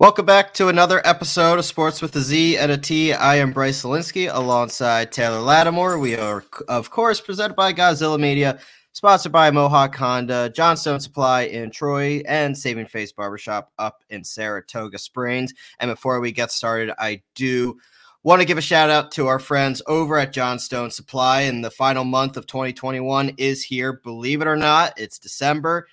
Welcome back to another episode of Sports with a Z and a T. I am Bryce Zelinsky alongside Taylor Lattimore. We are, of course, presented by Godzilla Media, sponsored by Mohawk Honda, Johnstone Supply in Troy, and Saving Face Barbershop up in Saratoga Springs. And before we get started, I do want to give a shout out to our friends over at Johnstone Supply. And the final month of 2021 is here. Believe it or not, it's December.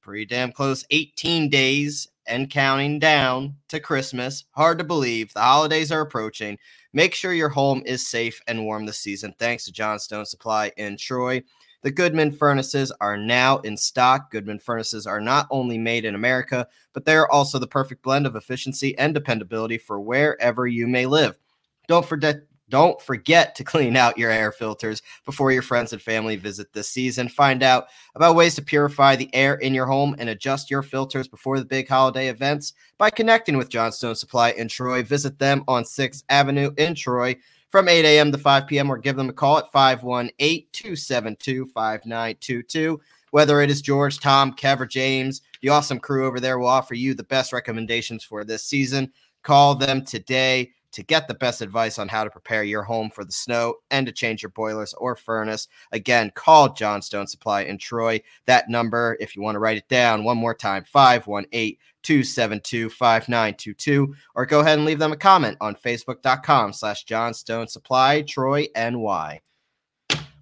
Pretty damn close, 18 days and counting down to Christmas. Hard to believe. The holidays are approaching. Make sure your home is safe and warm this season. Thanks to Johnstone Supply in Troy. The Goodman furnaces are now in stock. Goodman furnaces are not only made in America, but they are also the perfect blend of efficiency and dependability for wherever you may live. Don't forget don't forget to clean out your air filters before your friends and family visit this season. Find out about ways to purify the air in your home and adjust your filters before the big holiday events by connecting with Johnstone Supply in Troy. Visit them on 6th Avenue in Troy from 8 a.m. to 5 p.m. or give them a call at 518 272 5922. Whether it is George, Tom, Kev, or James, the awesome crew over there will offer you the best recommendations for this season. Call them today to get the best advice on how to prepare your home for the snow and to change your boilers or furnace. Again, call Johnstone Supply in Troy. That number, if you want to write it down one more time, 518 272 5922, or go ahead and leave them a comment on facebook.com slash Johnstone Supply Troy NY.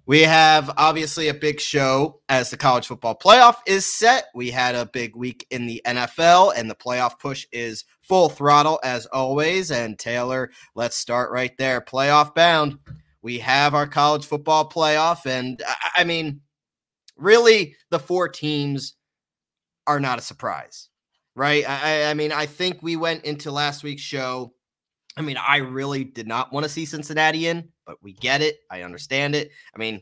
We have obviously a big show as the college football playoff is set. We had a big week in the NFL, and the playoff push is full throttle as always. And Taylor, let's start right there. Playoff bound. We have our college football playoff, and I, mean, really, the four teams are not a surprise, right? I, I mean, I think we went into last week's show. I mean, I really did not want to see Cincinnati in but we get it. I understand it. I mean,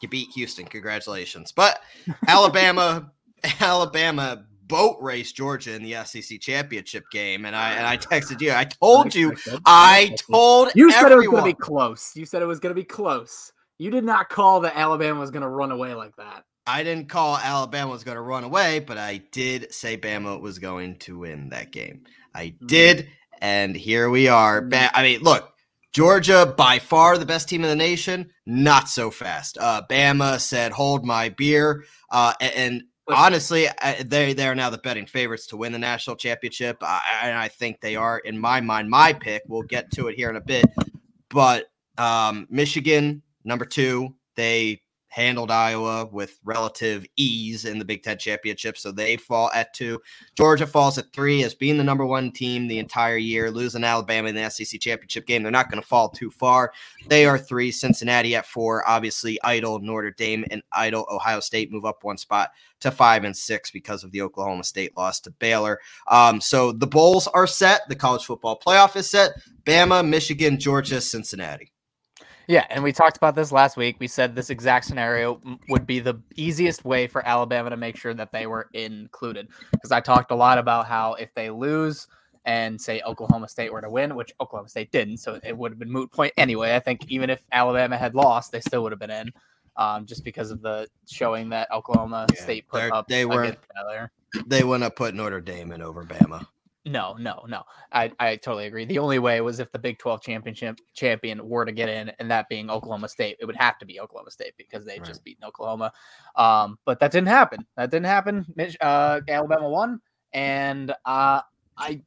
you beat Houston. Congratulations. But Alabama, Alabama boat race Georgia in the SEC championship game, and I and I texted you. I told you. I told you said everyone. it was going to be close. You said it was going to be close. You did not call that Alabama was going to run away like that. I didn't call Alabama was going to run away, but I did say Bama was going to win that game. I mm. did, and here we are. Mm. I mean, look, Georgia, by far the best team in the nation, not so fast. Uh, Bama said, "Hold my beer," uh, and, honestly, they they are now the betting favorites to win the national championship. And I think they are, in my mind, my pick. We'll get to it here in a bit, but um, Michigan, number two, they handled Iowa with relative ease in the Big Ten championship. So they fall at two. Georgia falls at three as being the number one team the entire year, losing Alabama in the SEC championship game. They're not going to fall too far. They are three. Cincinnati at four. Obviously, idle Notre Dame and idle Ohio State move up one spot to five and six because of the Oklahoma State loss to Baylor. Um, so the bowls are set. The college football playoff is set. Bama, Michigan, Georgia, Cincinnati. Yeah, and we talked about this last week. We said this exact scenario would be the easiest way for Alabama to make sure that they were included. Because I talked a lot about how if they lose and say Oklahoma State were to win, which Oklahoma State didn't, so it would have been moot point anyway. I think even if Alabama had lost, they still would have been in, um, just because of the showing that Oklahoma yeah, State put up. They were they wouldn't have put Notre Dame in over Bama. No, no, no. I, I totally agree. The only way was if the Big 12 championship champion were to get in, and that being Oklahoma State, it would have to be Oklahoma State because they right. just beaten Oklahoma. Um, but that didn't happen. That didn't happen. Uh, Alabama won, and uh, I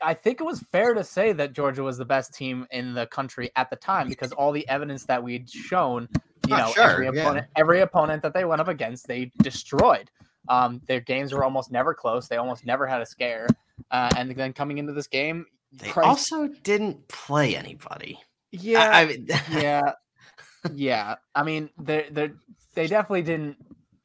I think it was fair to say that Georgia was the best team in the country at the time because all the evidence that we'd shown, you know, sure, every opponent, yeah. every opponent that they went up against, they destroyed. Um, their games were almost never close. They almost never had a scare. Uh, and then coming into this game, they Christ. also didn't play anybody. Yeah, I, I mean, yeah, yeah. I mean, they they they definitely didn't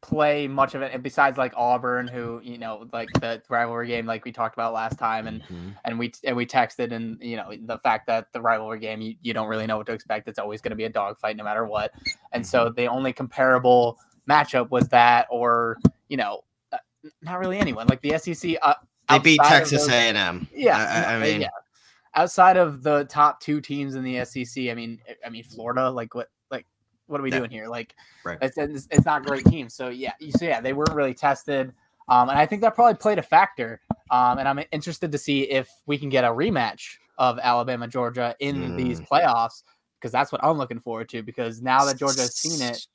play much of it and besides like Auburn who you know like the rivalry game like we talked about last time and mm-hmm. and we and we texted and you know the fact that the rivalry game you, you don't really know what to expect it's always going to be a dogfight no matter what and so mm-hmm. the only comparable matchup was that or you know uh, not really anyone like the SEC uh, they beat Texas A and M. Yeah, I, I mean, yeah. Outside of the top two teams in the SEC, I mean, I mean Florida. Like what? Like what are we yeah. doing here? Like, right. it's, it's, not great teams. So yeah, you see, yeah, they weren't really tested. Um, and I think that probably played a factor Um, and I'm interested to see if we can get a rematch of Alabama Georgia in mm. these playoffs because that's what I'm looking forward to. Because now that Georgia has seen it,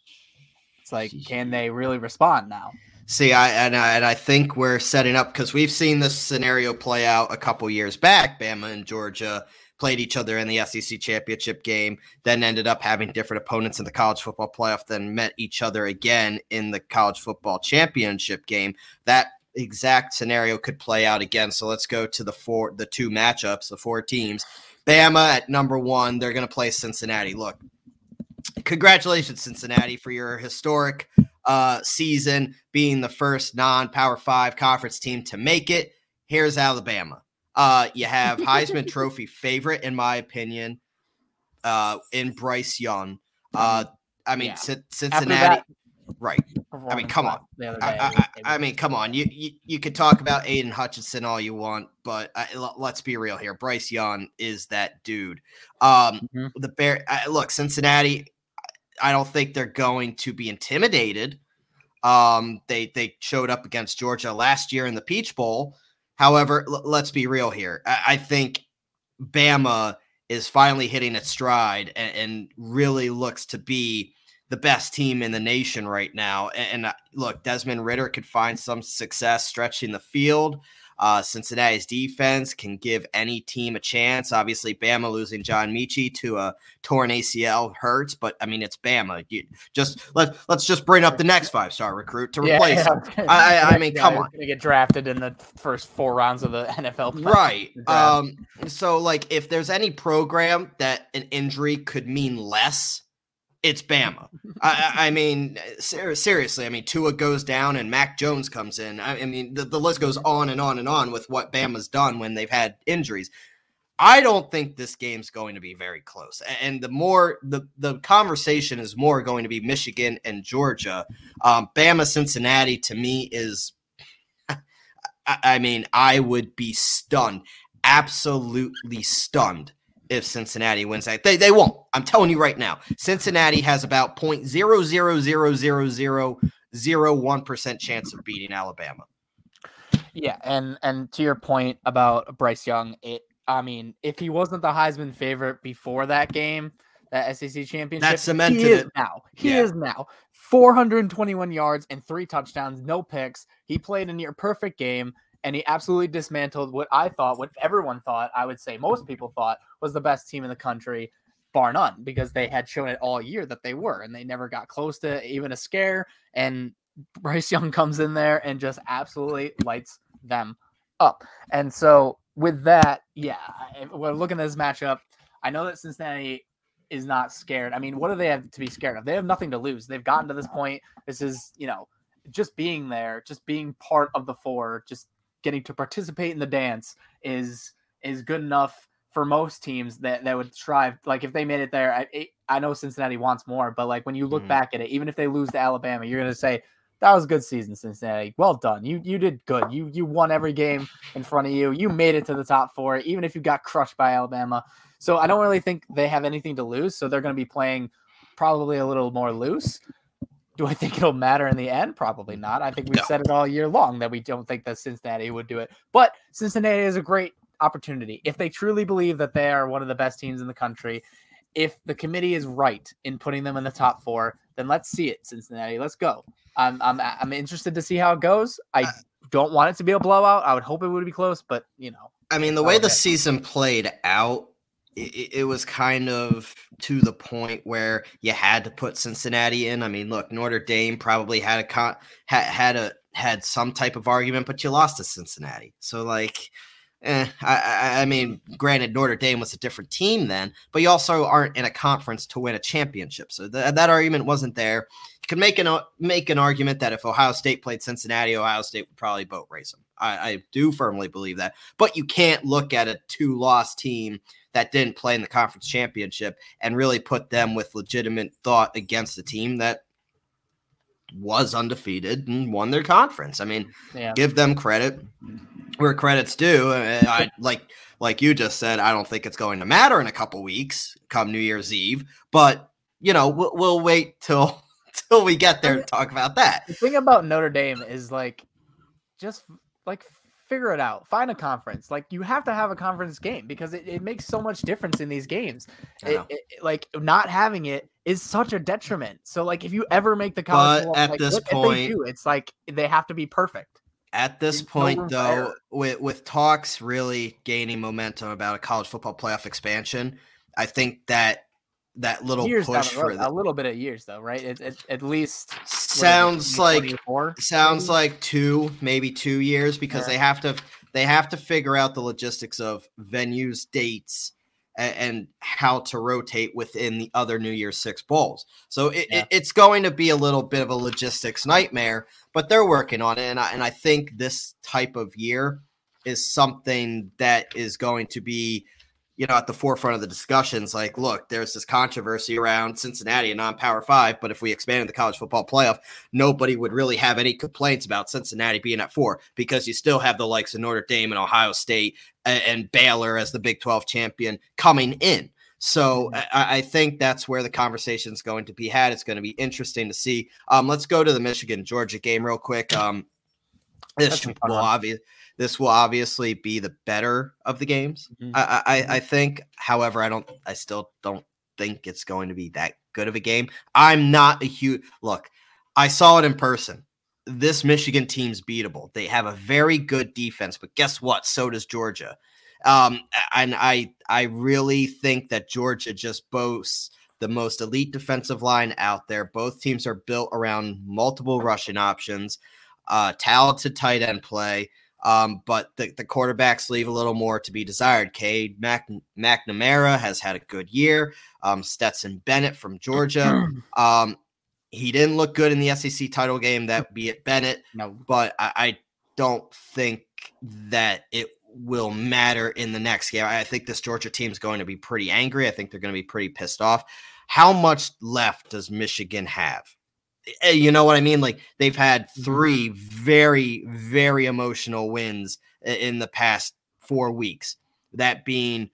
it's like, can they really respond now? See, I and I, and I think we're setting up because we've seen this scenario play out a couple years back. Bama and Georgia played each other in the SEC championship game, then ended up having different opponents in the college football playoff, then met each other again in the college football championship game. That exact scenario could play out again. So let's go to the four, the two matchups, the four teams. Bama at number one, they're going to play Cincinnati. Look, congratulations, Cincinnati, for your historic uh, season, being the first non-power five conference team to make it. Here's Alabama. Uh, you have Heisman Trophy favorite, in my opinion, uh, in Bryce Young. Uh, I mean, yeah. Cincinnati. Right. I mean, come on. I, I, I, mean, come on. You, you you could talk about Aidan Hutchinson all you want, but I, l- let's be real here. Bryce Young is that dude. Um, mm-hmm. the Bear. look, Cincinnati. I don't think they're going to be intimidated. Um, they they showed up against Georgia last year in the Peach Bowl. However, l- let's be real here. I, I, think Bama is finally hitting its stride and, and really looks to be the best team in the nation right now. And, and uh, look, Desmond Ridder could find some success stretching the field. Uh, Cincinnati's defense can give any team a chance. Obviously, Bama losing John Metchie to a torn ACL hurts, but I mean it's Bama. You just let let's just bring up the next five star recruit to replace yeah, yeah. him. I, I, mean, come on, gonna get drafted in the first four rounds of the NFL. Right. Um. So like, if there's any program that an injury could mean less it's Bama. I, I, mean, ser- seriously. I mean, Tua goes down and Mac Jones comes in. I, I mean, the, the, list goes on and on and on with what Bama's done when they've had injuries. I don't think this game's going to be very close. And the more the the conversation is more going to be Michigan and Georgia. Um, Bama Cincinnati to me is. I mean, I would be stunned, absolutely stunned if Cincinnati wins that. They, they won't. I'm telling you right now. Cincinnati has about 0.0000001% chance of beating Alabama. Yeah, and and to your point about Bryce Young, it I mean, if he wasn't the Heisman favorite before that game, that SEC championship, that cemented he is it. now. He yeah. is now 421 yards and three touchdowns, no picks. He played a near perfect game and he absolutely dismantled what I thought, what everyone thought, I would say most people thought was the best team in the country, bar none, because they had shown it all year that they were, and they never got close to even a scare. And Bryce Young comes in there and just absolutely lights them up. And so with that, yeah, we're looking at this matchup. I know that Cincinnati is not scared. I mean, what do they have to be scared of? They have nothing to lose. They've gotten to this point. This is, you know, just being there, just being part of the four, just getting to participate in the dance is is good enough for most teams that, that would strive. Like if they made it there, I I know Cincinnati wants more, but like when you look mm-hmm. back at it, even if they lose to Alabama, you're gonna say that was a good season, Cincinnati. Well done. You you did good. You you won every game in front of you. You made it to the top four, even if you got crushed by Alabama. So I don't really think they have anything to lose. So they're going to be playing probably a little more loose. Do I think it'll matter in the end? Probably not. I think we've no. said it all year long that we don't think that Cincinnati would do it. But Cincinnati is a great opportunity. If they truly believe that they are one of the best teams in the country, if the committee is right in putting them in the top four, then let's see it, Cincinnati. Let's go. I'm I'm I'm interested to see how it goes. I uh, don't want it to be a blowout. I would hope it would be close, but you know. I mean, the way the season played out, it, it, was kind of to the point where you had to put Cincinnati in. I mean, look, Notre Dame probably had a con- had had a had some type of argument, but you lost to Cincinnati. So like, eh, I, I mean, granted, Notre Dame was a different team then, but you also aren't in a conference to win a championship. So th- that argument wasn't there. You can make an make an argument that if Ohio State played Cincinnati, Ohio State would probably boat race them. I, I do firmly believe that, but you can't look at a two loss team that didn't play in the conference championship and really put them with legitimate thought against a team that was undefeated and won their conference. I mean, yeah. give them credit where credit's due. Uh, I like like you just said, I don't think it's going to matter in a couple weeks come New Year's Eve, but you know, we'll, we'll wait till till we get there to talk about that. The thing about Notre Dame is like just like figure it out. Find a conference. Like you have to have a conference game because it, it makes so much difference in these games. It, it, like not having it is such a detriment. So like if you ever make the college, but at like, this point, do, it's like they have to be perfect. At this There's point, no though, with with talks really gaining momentum about a college football playoff expansion, I think that that little years push for a little bit of years though, right? It, it, at least sounds like sounds maybe? like two, maybe two years because yeah. they have to they have to figure out the logistics of venues, dates, and, and how to rotate within the other New Year's Six bowls. So it, yeah. it's going to be a little bit of a logistics nightmare, but they're working on it, and I, and I think this type of year is something that is going to be you know, at the forefront of the discussions. Like, look, there's this controversy around Cincinnati and non-power five, but if we expanded the college football playoff, nobody would really have any complaints about Cincinnati being at four because you still have the likes of Notre Dame and Ohio State and, and Baylor as the Big 12 champion coming in. So mm-hmm. I, I, think that's where the conversation is going to be had. It's going to be interesting to see. Um, let's go to the Michigan Georgia game real quick. Um, this will obvious this will obviously be the better of the games. Mm-hmm. I, I, I mm-hmm. think, however, I don't. I still don't think it's going to be that good of a game. I'm not a huge look. I saw it in person. This Michigan team's beatable. They have a very good defense, but guess what? So does Georgia. Um, and I I really think that Georgia just boasts the most elite defensive line out there. Both teams are built around multiple rushing options, uh, talented tight end play. Um, but the, the quarterbacks leave a little more to be desired. Cade Mac, McNamara has had a good year. Um, Stetson Bennett from Georgia. Um, he didn't look good in the SEC title game, that be it Bennett. No. But I, I don't think that it will matter in the next game. I think this Georgia team is going to be pretty angry. I think they're going to be pretty pissed off. How much left does Michigan have? Eh, you know what I mean? Like they've had mm-hmm. three very, very emotional wins in the past four weeks. That being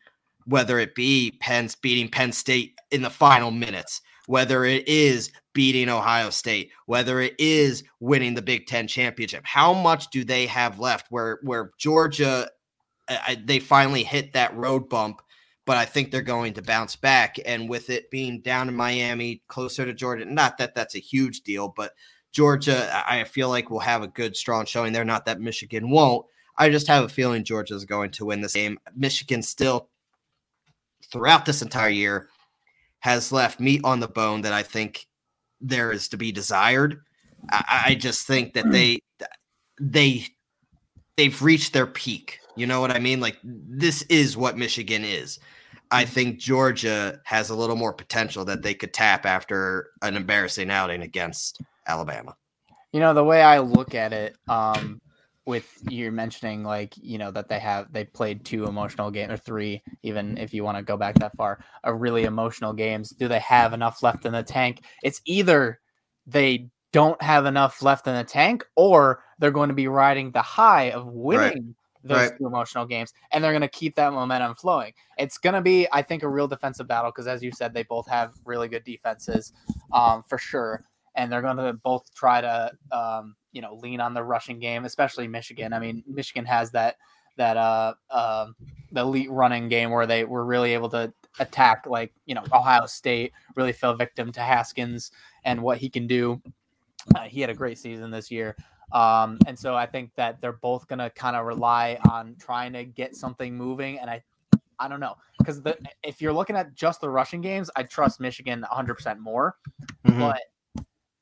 whether it be Penn's beating Penn State in the final minutes, whether it is beating Ohio State, whether it is winning the Big Ten championship. How much do they have left? Where where Georgia, uh, they finally hit that road bump but I think they're going to bounce back. And with it being down in Miami, closer to Georgia, not that that's a huge deal, but Georgia, I feel like will have a good, strong showing there. Not that Michigan won't. I just have a feeling Georgia is going to win this game. Michigan still, throughout this entire year, has left meat on the bone that I think there is to be desired. I, I just think that hmm. they they they've reached their peak. You know what I mean? Like this is what Michigan is. I think Georgia has a little more potential that they could tap after an embarrassing outing against Alabama. You know, the way I look at it, um, with you mentioning like, you know, that they have they played two emotional games or three, even if you want to go back that far, a really emotional games. Do they have enough left in the tank? It's either they don't have enough left in the tank or they're going to be riding the high of winning those right. two emotional games, and they're going to keep that momentum flowing. It's going to be, I think, a real defensive battle because, as you said, they both have really good defenses, um, for sure, and they're going to both try to, um, you know, lean on the rushing game, especially Michigan. I mean, Michigan has that that uh, uh the elite running game where they were really able to attack, like you know, Ohio State really fell victim to Haskins and what he can do. Uh, he had a great season this year. Um, and so I think that they're both going to kind of rely on trying to get something moving. And I, I don't know because if you're looking at just the rushing games, I trust Michigan 100% more. Mm-hmm. But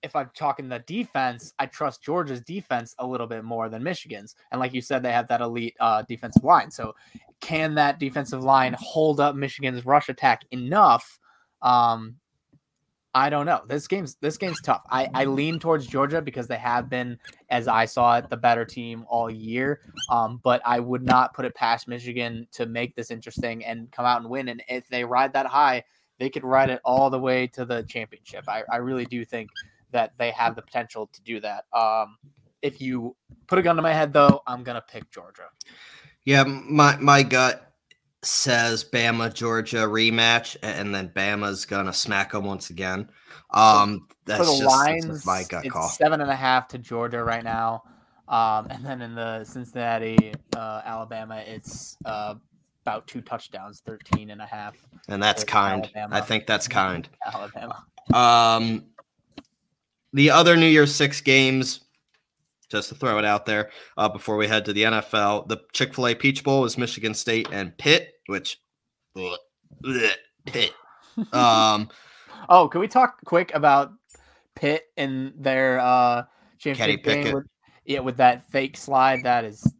if I'm talking the defense, I trust Georgia's defense a little bit more than Michigan's. And like you said, they have that elite uh, defensive line. So can that defensive line hold up Michigan's rush attack enough um, I don't know. This game's this game's tough. I, I lean towards Georgia because they have been, as I saw it, the better team all year. Um, but I would not put it past Michigan to make this interesting and come out and win. And if they ride that high, they could ride it all the way to the championship. I, I really do think that they have the potential to do that. Um, if you put a gun to my head, though, I'm gonna pick Georgia. Yeah, my my gut says Bama Georgia rematch, and then Bama's gonna smack them once again. Um, that's For the just lines, my gut call. Seven and a half to Georgia right now. Um, and then in the Cincinnati, uh, Alabama, it's uh, about two touchdowns, 13 and a half. And that's kind. Alabama. I think that's kind. Alabama. Um, the other New Year's Six games, just to throw it out there uh, before we head to the NFL, the Chick fil A Peach Bowl is Michigan State and Pitt, which, bleh, bleh, Pitt. Um, Oh, can we talk quick about Pitt and their uh championship game? With, yeah, with that fake slide. That is,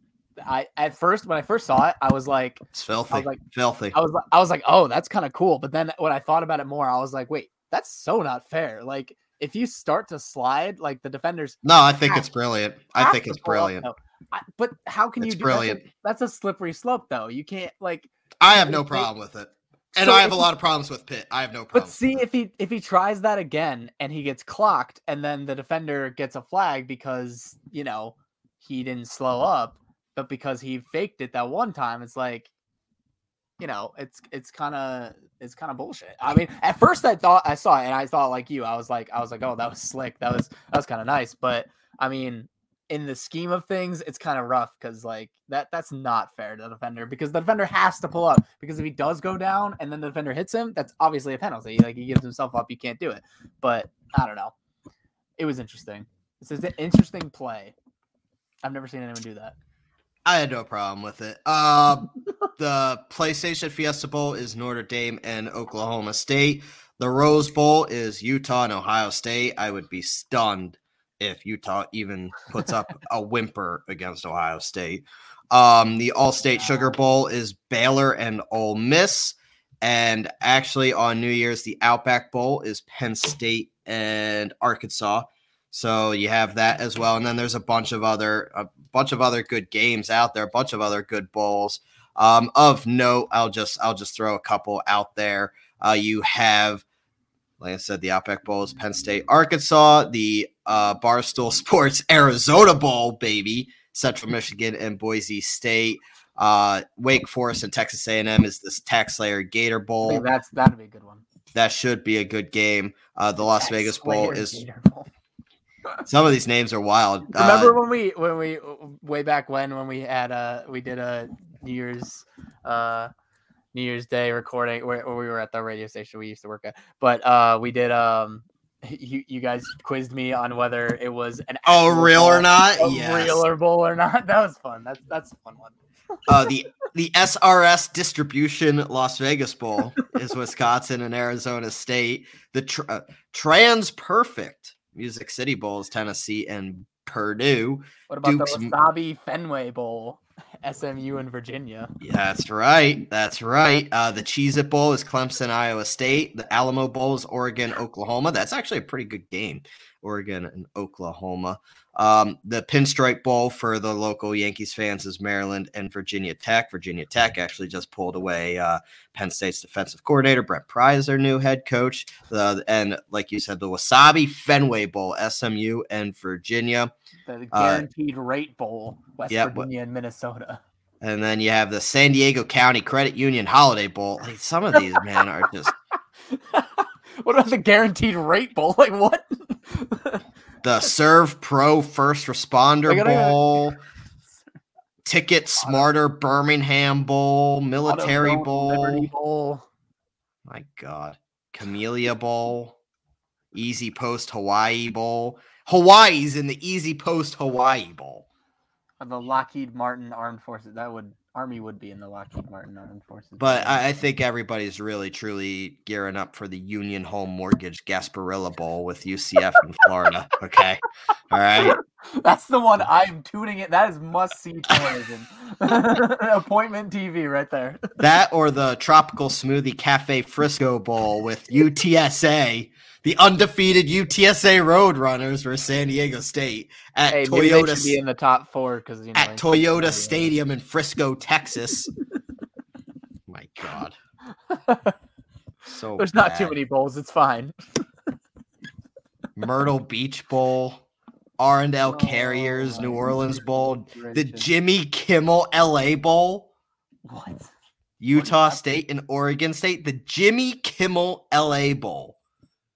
I at first when I first saw it, I was like, it's filthy. I was like, filthy. I was I was like, oh, that's kind of cool. But then when I thought about it more, I was like, wait, that's so not fair. Like if you start to slide, like the defenders. No, I think it's brilliant. I think it's up, brilliant. I, but how can you It's do that's a- brilliant. That's a, slippery slope, though. You can't like. I have no if they- problem with it. And So I have a lot of problems with Pitt. I have no problem. But problem. see if he if he tries that again and he gets clocked and then the defender gets a flag because you know he didn't slow up, but because he faked it that one time, it's like you know it's it's kind of it's kind of bullshit. I mean, at first I thought I saw it and I thought like you, I was like I was like oh that was slick, that was that was kind of nice, but I mean in the scheme of things, it's kind of rough because like that that's not fair to the defender because the defender has to pull up because if he does go down and then the defender hits him, that's obviously a penalty. Like he gives himself up, you can't do it. But I don't know. It was interesting. This is an interesting play. I've never seen anyone do that. I had no problem with it. Uh, the PlayStation Fiesta Bowl is Notre Dame and Oklahoma State. The Rose Bowl is Utah and Ohio State. I would be stunned if Utah even puts up a whimper against Ohio State. Um, the Allstate Sugar Bowl is Baylor and Ole Miss. And actually, on New Year's, the Outback Bowl is Penn State and Arkansas. So you have that as well, and then there's a bunch of other a bunch of other good games out there, a bunch of other good bowls. Um, of note, I'll just I'll just throw a couple out there. Uh, you have, like I said, the Outback Bowl is Penn State, Arkansas, the uh, Barstool Sports Arizona Bowl, baby, Central Michigan and Boise State. Uh, Wake Forest and Texas A&M is this TaxSlayer Gator Bowl. that's that'd be a good one. That should be a good game. Uh, the Las That's Vegas Bowl Slayer is Bowl. Some of these names are wild. Uh, Remember when we when we way back when when we had uh we did a New Year's uh New Year's Day recording where, where we were at the radio station we used to work at, but uh we did um you you guys quizzed me on whether it was an Oh, real or not? a Yes. real or bowl or not. That was fun. That's that's a fun one. uh, the the SRS distribution Las Vegas Bowl is Wisconsin and Arizona State. The tr- uh, TransPerfect Music City Bowl is Tennessee and Purdue. What about Duke's the Wasabi Fenway Bowl? SMU in Virginia. Yeah, that's right. That's right. Uh, the Cheez It Bowl is Clemson, Iowa State. The Alamo Bowl is Oregon, Oklahoma. That's actually a pretty good game. Oregon and Oklahoma. Um, the Pinstripe Bowl for the local Yankees fans is Maryland and Virginia Tech. Virginia Tech actually just pulled away uh, Penn State's defensive coordinator, Brett is their new head coach. The, and like you said, the Wasabi Fenway Bowl, SMU and Virginia. The Uh, Guaranteed Rate Bowl, West Virginia and Minnesota. And then you have the San Diego County Credit Union Holiday Bowl. Like, some of these, man, are just what about the Guaranteed Rate Bowl? Like what? the SERVPRO First Responder gotta- Bowl, TicketSmarter Birmingham Bowl, Military Bowl. Bowl. My God. Camellia Bowl, EasyPost Hawaii Bowl. Hawaii's in the EasyPost Hawaii Bowl. The Lockheed Martin Armed Forces. That would Army would be in the Lockheed Martin Armed Forces. But I, I think everybody's really truly gearing up for the Union Home Mortgage Gasparilla Bowl with UCF in Florida. Okay. All right. that's the one I'm tuning it. That is must see television. Appointment TV right there. That or the Tropical Smoothie Cafe Frisco Bowl with UTSA, the undefeated UTSA Roadrunners versus San Diego State at Hey, Toyota be in the top four because you know at Toyota Stadium in Frisco, Texas. My God. So There's not too many bowls. It's fine. Myrtle Beach Bowl, oh, Carriers, Oh, New Orleans Bowl, the. Jimmy Kimmel LA Bowl, What? Utah? State and Oregon State, the Jimmy Kimmel LA Bowl.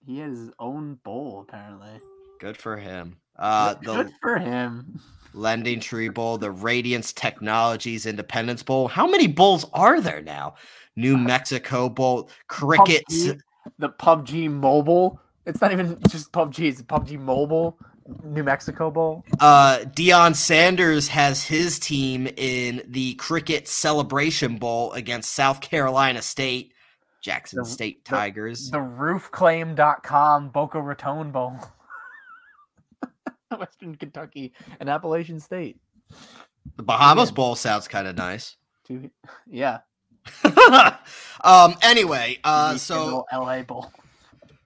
He has his own bowl apparently. Good for him. Uh, the Good for him. LendingTree Bowl, the Radiance Technologies Independence Bowl. How many bowls are there now? New Mexico Bowl, Crickets. PUBG, the PUBG Mobile. It's not even just PUBG. It's PUBG Mobile. New Mexico Bowl. Uh, Deion Sanders has his team in the Cricket Celebration Bowl against South Carolina State, Jackson The- State the- Tigers. The roofclaim.com Boca Raton Bowl. Western Kentucky and Appalachian State. the Bahamas yeah. Bowl sounds kind of nice. Two, yeah. um. Anyway, uh, so LA Bowl.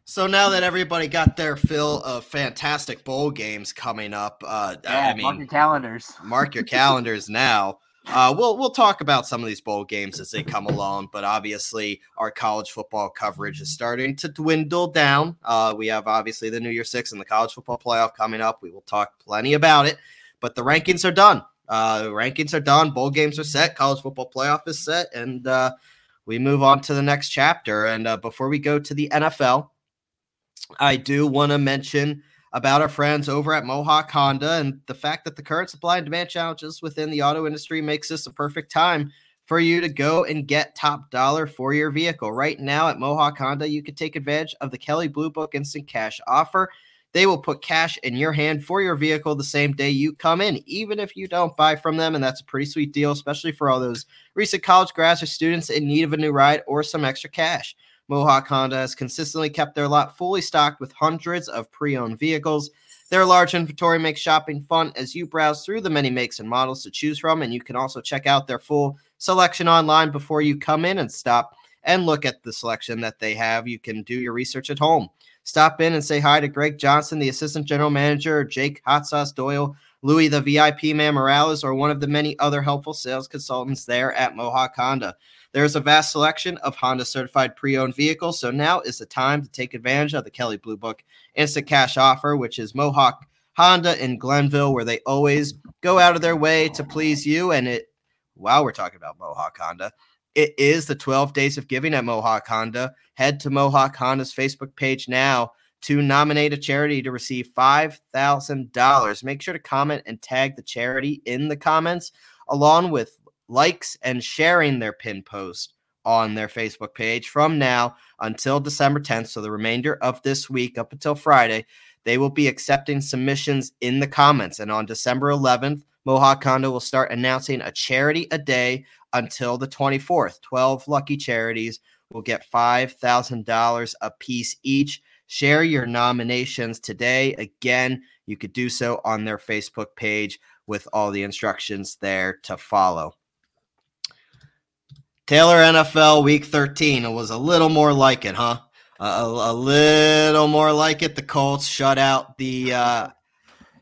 so now that everybody got their fill of fantastic bowl games coming up, uh, Yeah, I mark your calendars. mark your calendars now. Uh, we'll we'll talk about some of these bowl games as they come along, but obviously our college football coverage is starting to dwindle down. Uh, we have obviously the New Year Six and the college football playoff coming up. We will talk plenty about it, but the rankings are done. Uh, rankings are done. Bowl games are set. College football playoff is set, and uh, we move on to the next chapter. And uh, before we go to the NFL, I do want to mention about our friends over at Mohawk Honda and the fact that the current supply and demand challenges within the auto industry makes this a perfect time for you to go and get top dollar for your vehicle. Right now at Mohawk Honda, you can take advantage of the Kelley Blue Book Instant Cash offer. They will put cash in your hand for your vehicle the same day you come in, even if you don't buy from them. And that's a pretty sweet deal, especially for all those recent college grads or students in need of a new ride or some extra cash. Mohawk Honda has consistently kept their lot fully stocked with hundreds of pre owned vehicles. Their large inventory makes shopping fun as you browse through the many makes and models to choose from. And you can also check out their full selection online before you come in and stop and look at the selection that they have. You can do your research at home. Stop in and say hi to Greg Johnson, the assistant general manager, Jake Hot Sauce Doyle, Louis, the VIP man Morales, or one of the many other helpful sales consultants there at Mohawk Honda. There's a vast selection of Honda certified pre owned vehicles, so now is the time to take advantage of the Kelley Blue Book Instant Cash offer, which is Mohawk Honda in Glenville, where they always go out of their way to please you. And it, while we're talking about Mohawk Honda, it is the 12 days of giving at Mohawk Honda. Head to Mohawk Honda's Facebook page now to nominate a charity to receive $5,000. Make sure to comment and tag the charity in the comments, along with likes and sharing their pin post on their Facebook page from now until December 10th. So, the remainder of this week up until Friday, they will be accepting submissions in the comments. And on December 11th, Mohawk Honda will start announcing a charity a day until the 24th. 12 lucky charities will get $5,000 a piece each. Share your nominations today. Again, you could do so on their Facebook page with all the instructions there to follow. Taylor NFL Week 13. It was a little more like it, huh? A, a, a little more like it. The Colts shut out the uh,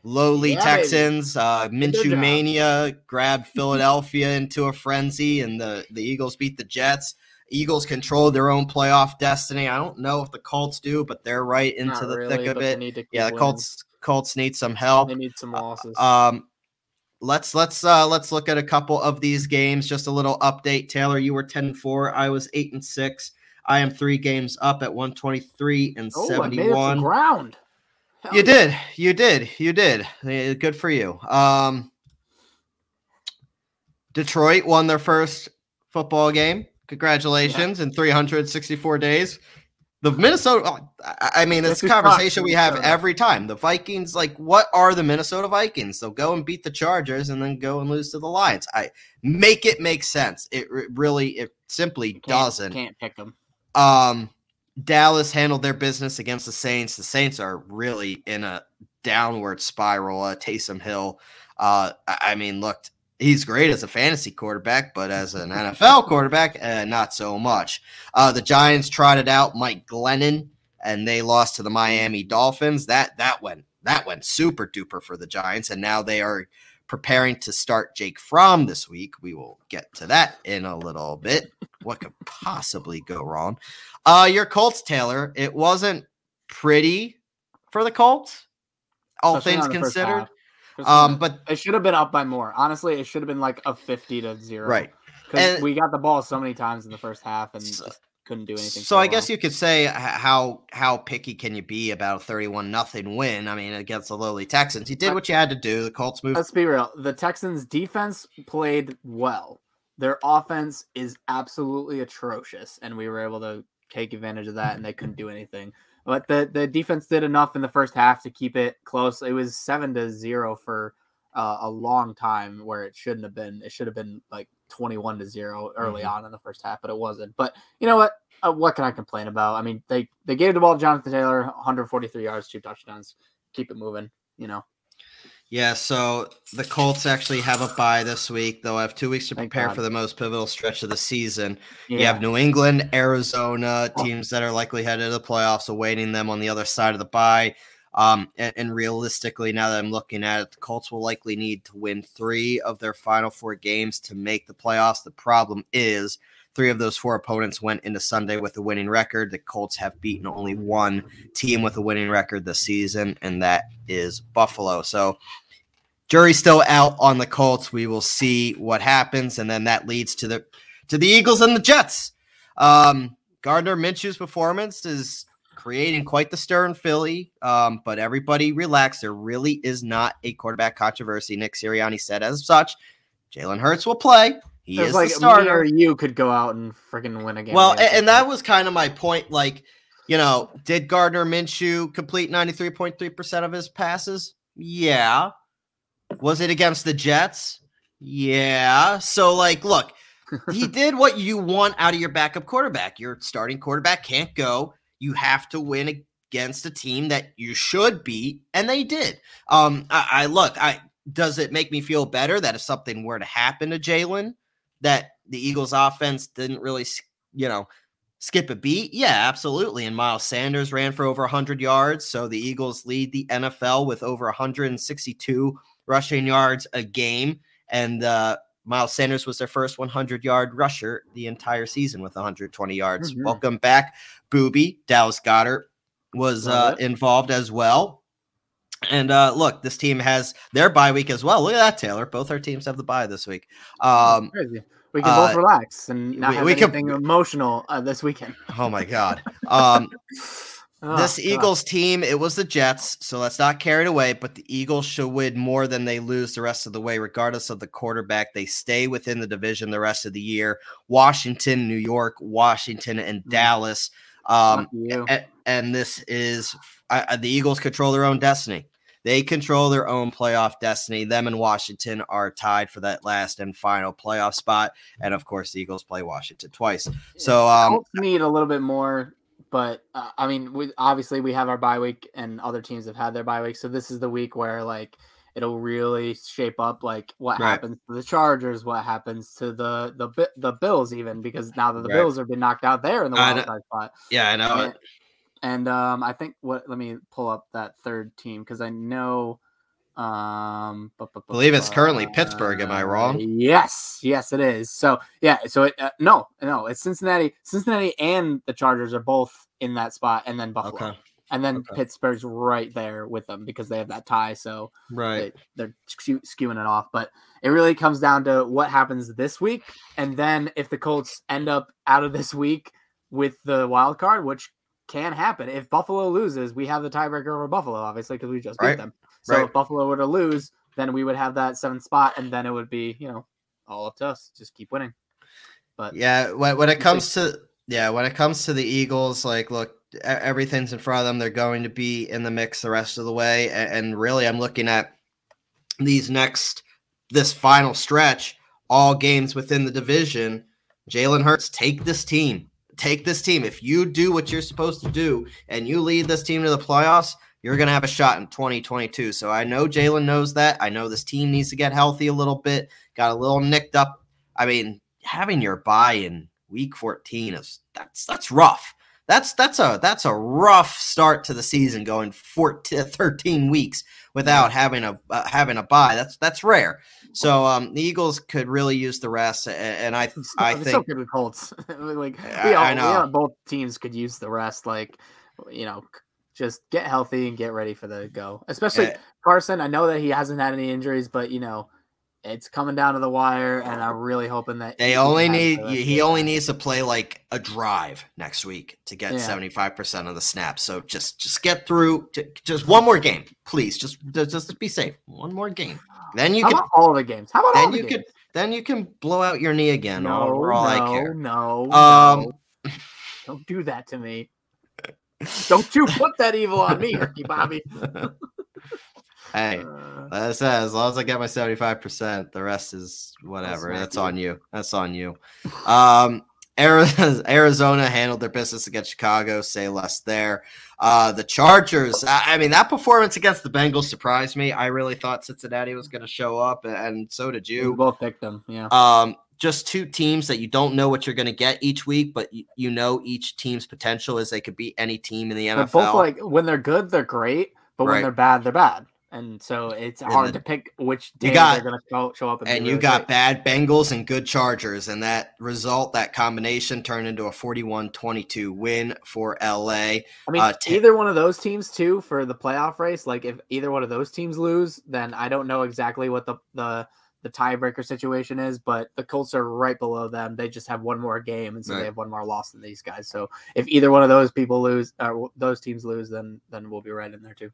lowly Yeah. Texans. Uh, Minshew mania grabbed Philadelphia into a frenzy, and the, the Eagles beat the Jets. Eagles control their own playoff destiny. I don't know if the Colts do, but they're right into Not the really, thick of it. need to keep Yeah, the. Colts Colts need some help. They need some losses. Um, let's let's uh let's look at a couple of these games. Just a little update. Taylor, you were ten and four. I was eight and six. I am three games up at one twenty three and oh, I seventy made it to one. ground. Hell You yeah. did, you did, you did. Good for you. Um, Detroit won their first football game. Congratulations! In 364 days, the Minnesota. I I mean, it's a conversation we have every time. The Vikings, like, what are the Minnesota Vikings? They'll go and beat the Chargers and then go and lose to the Lions. I make it make sense. It really, it simply Can't- doesn't. Can't pick them. Um, Dallas handled their business against the Saints. The Saints are really in a downward spiral. Uh, Taysom Hill, uh, I, I mean, looked he's great as a fantasy quarterback, but as an NFL quarterback, uh, not so much. Uh, the Giants trotted out Mike Glennon, and they lost to the Miami Dolphins. That that went that went super duper for the Giants, and now they are preparing to start Jake Fromm this week. We will get to that in a little bit. What could possibly go wrong? Uh, your Colts, Taylor. It wasn't pretty for the Colts, all Especially things on the first considered. Um, but it should have been up by more. Honestly, it should have been like a fifty to zero. right. Because we got the ball so many times in the first half, and So- just couldn't do anything. So I guess you could say how how picky can you be about a thirty-one nothing win? I mean, against the lowly Texans, you did what you had to do. The Colts moved. Let's be real. The Texans' defense played well. Their offense is absolutely atrocious, and we were able to take advantage of that, and they couldn't do anything. But the the defense did enough in the first half to keep it close. It was seven to zero for uh, a long time, where it shouldn't have been. It should have been like twenty one to zero early mm-hmm. on in the first half, but it wasn't. But you know what? Uh, what can I complain about? I mean, they they gave the ball to Jonathan Taylor, 143 yards, two touchdowns. Keep it moving. You know. Yeah, so the Colts actually have a bye this week. They'll have two weeks to prepare for the most pivotal stretch of the season. Yeah. You have New England, Arizona, oh. teams that are likely headed to the playoffs, awaiting them on the other side of the bye. Um, and, and, realistically, now that I'm looking at it, the Colts will likely need to win three of their final four games to make the playoffs. The problem is three of those four opponents went into Sunday with a winning record. The Colts have beaten only one team with a winning record this season, and that is Buffalo. So, jury's still out on the Colts. We will see what happens, and then that leads to the to the Eagles and the Jets. Um, Gardner Minshew's performance is creating quite the stir in Philly. Um, but everybody relax. There really is not a quarterback controversy. Nick Sirianni said as such. Jalen Hurts will play. He is like the starter. you could go out and freaking win a game. Well, and, and that was kind of my point. Like, you know, did Gardner Minshew complete 93.3% of his passes? Yeah. Was it against the Jets? Yeah. So, like, look, he did what you want out of your backup quarterback. Your starting quarterback can't go you have to win against a team that you should beat, and they did. Um, I, I look, I does it make me feel better that if something were to happen to Jalen, that the Eagles' offense didn't really, you know, skip a beat? Yeah, absolutely. And Miles Sanders ran for over 100 yards, so the Eagles lead the NFL with over 162 rushing yards a game, and uh, Miles Sanders was their first 100 yard rusher the entire season with 120 yards. Mm-hmm. Welcome back, Booby. Dallas Goedert was uh, involved as well. And uh, look, this team has their bye week as well. Look at that, Taylor. Both our teams have the bye this week. Um, we can both uh, relax and not we, have we anything can, emotional uh, this weekend. Oh my god. Um, Oh, this Eagles team, it was the Jets, so let's not carry it away. But the Eagles should win more than they lose the rest of the way, regardless of the quarterback. They stay within the division the rest of the year. Washington, New York, Washington, and mm-hmm. Dallas. Um, and, this is uh, the Eagles control their own destiny. They control their own playoff destiny. Them and Washington are tied for that last and final playoff spot. And of course, the Eagles play Washington twice. So um, need a little bit more but uh, I mean, we obviously we have our bye week, and other teams have had their bye week. So this is the week where like it'll really shape up like what right. happens to the Chargers, what happens to the the the Bills, even because now that the right. Bills have been knocked out there in the wild card spot. Yeah, I know. And, and um, I think what let me pull up that third team because I know um, I believe it's currently Pittsburgh. Am I wrong? Yes, yes, it is. So yeah, so it, uh, no, no, it's Cincinnati. Cincinnati and the Chargers are both in that spot, and then Buffalo, okay. and then okay. Pittsburgh's right there with them because they have that tie. So right, they, are skewing it off. But it really comes down to what happens this week, and then if the Colts end up out of this week with the wild card, which can happen. If Buffalo loses, we have the tiebreaker over Buffalo, obviously, because we just beat right. them. So right. if Buffalo were to lose, then we would have that seventh spot, and then it would be, you know, all up to us. Just keep winning. But yeah, when, when it comes to yeah, when it comes to the Eagles, like, look, everything's in front of them. They're going to be in the mix the rest of the way, and, and really, I'm looking at these next this final stretch, all games within the division. Jalen Hurts, take this team. Take this team. If you do what you're supposed to do and you lead this team to the playoffs, you're going to have a shot in 2022. So I know Jalen knows that. I know this team needs to get healthy a little bit, got a little nicked up. I mean, having your bye in week 14 is that's that's rough. That's that's a that's a rough start to the season going 14 13 weeks without having a uh, having a bye. That's that's rare. So um, the Eagles could really use the rest, and, and I I think so good with Colts. like we all, I know. We all, both teams could use the rest. Like you know, just get healthy and get ready for the go. Especially uh, Carson. I know that he hasn't had any injuries, but you know, it's coming down to the wire, and I'm really hoping that they only need he only needs to play like a drive next week to get seventy five percent of the snaps. So just just get through just one more game, please. Just just be safe. One more game, then you How can all the games. How about then all the you games? can then you can blow out your knee again. No, all, all no, I care. no, Um, no. Don't do that to me. Don't you put that evil on me, Ricky Bobby. hey, Uh, Like I said, as long as I get my 75%, the rest is whatever. smack That's on you. That's on you. Um, Arizona handled their business against Chicago. Say less there. Uh, the Chargers. I, I mean, that performance against the Bengals surprised me. I really thought Cincinnati was going to show up, and, so did you you. both picked them. Yeah. Um, just two teams that you don't know what you're going to get each week, but you, you know each team's potential is they could beat any team in the They're NFL. both like when they're good, they're great, but when they're bad, they're bad. And so it's And hard to pick which day got- they're going to show, show up. And, and you got great. bad Bengals and good Chargers, and that result, that combination turned into a 41 22 win for LA. I mean, uh, t- either one of those teams too for the playoff race. Like if either one of those teams lose, then I don't know exactly what the the the tiebreaker situation is. But the Colts are right below them. They just have one more game, and so Right. they have one more loss than these guys. So if either one of those people lose, or those teams lose, then then we'll be right in there too.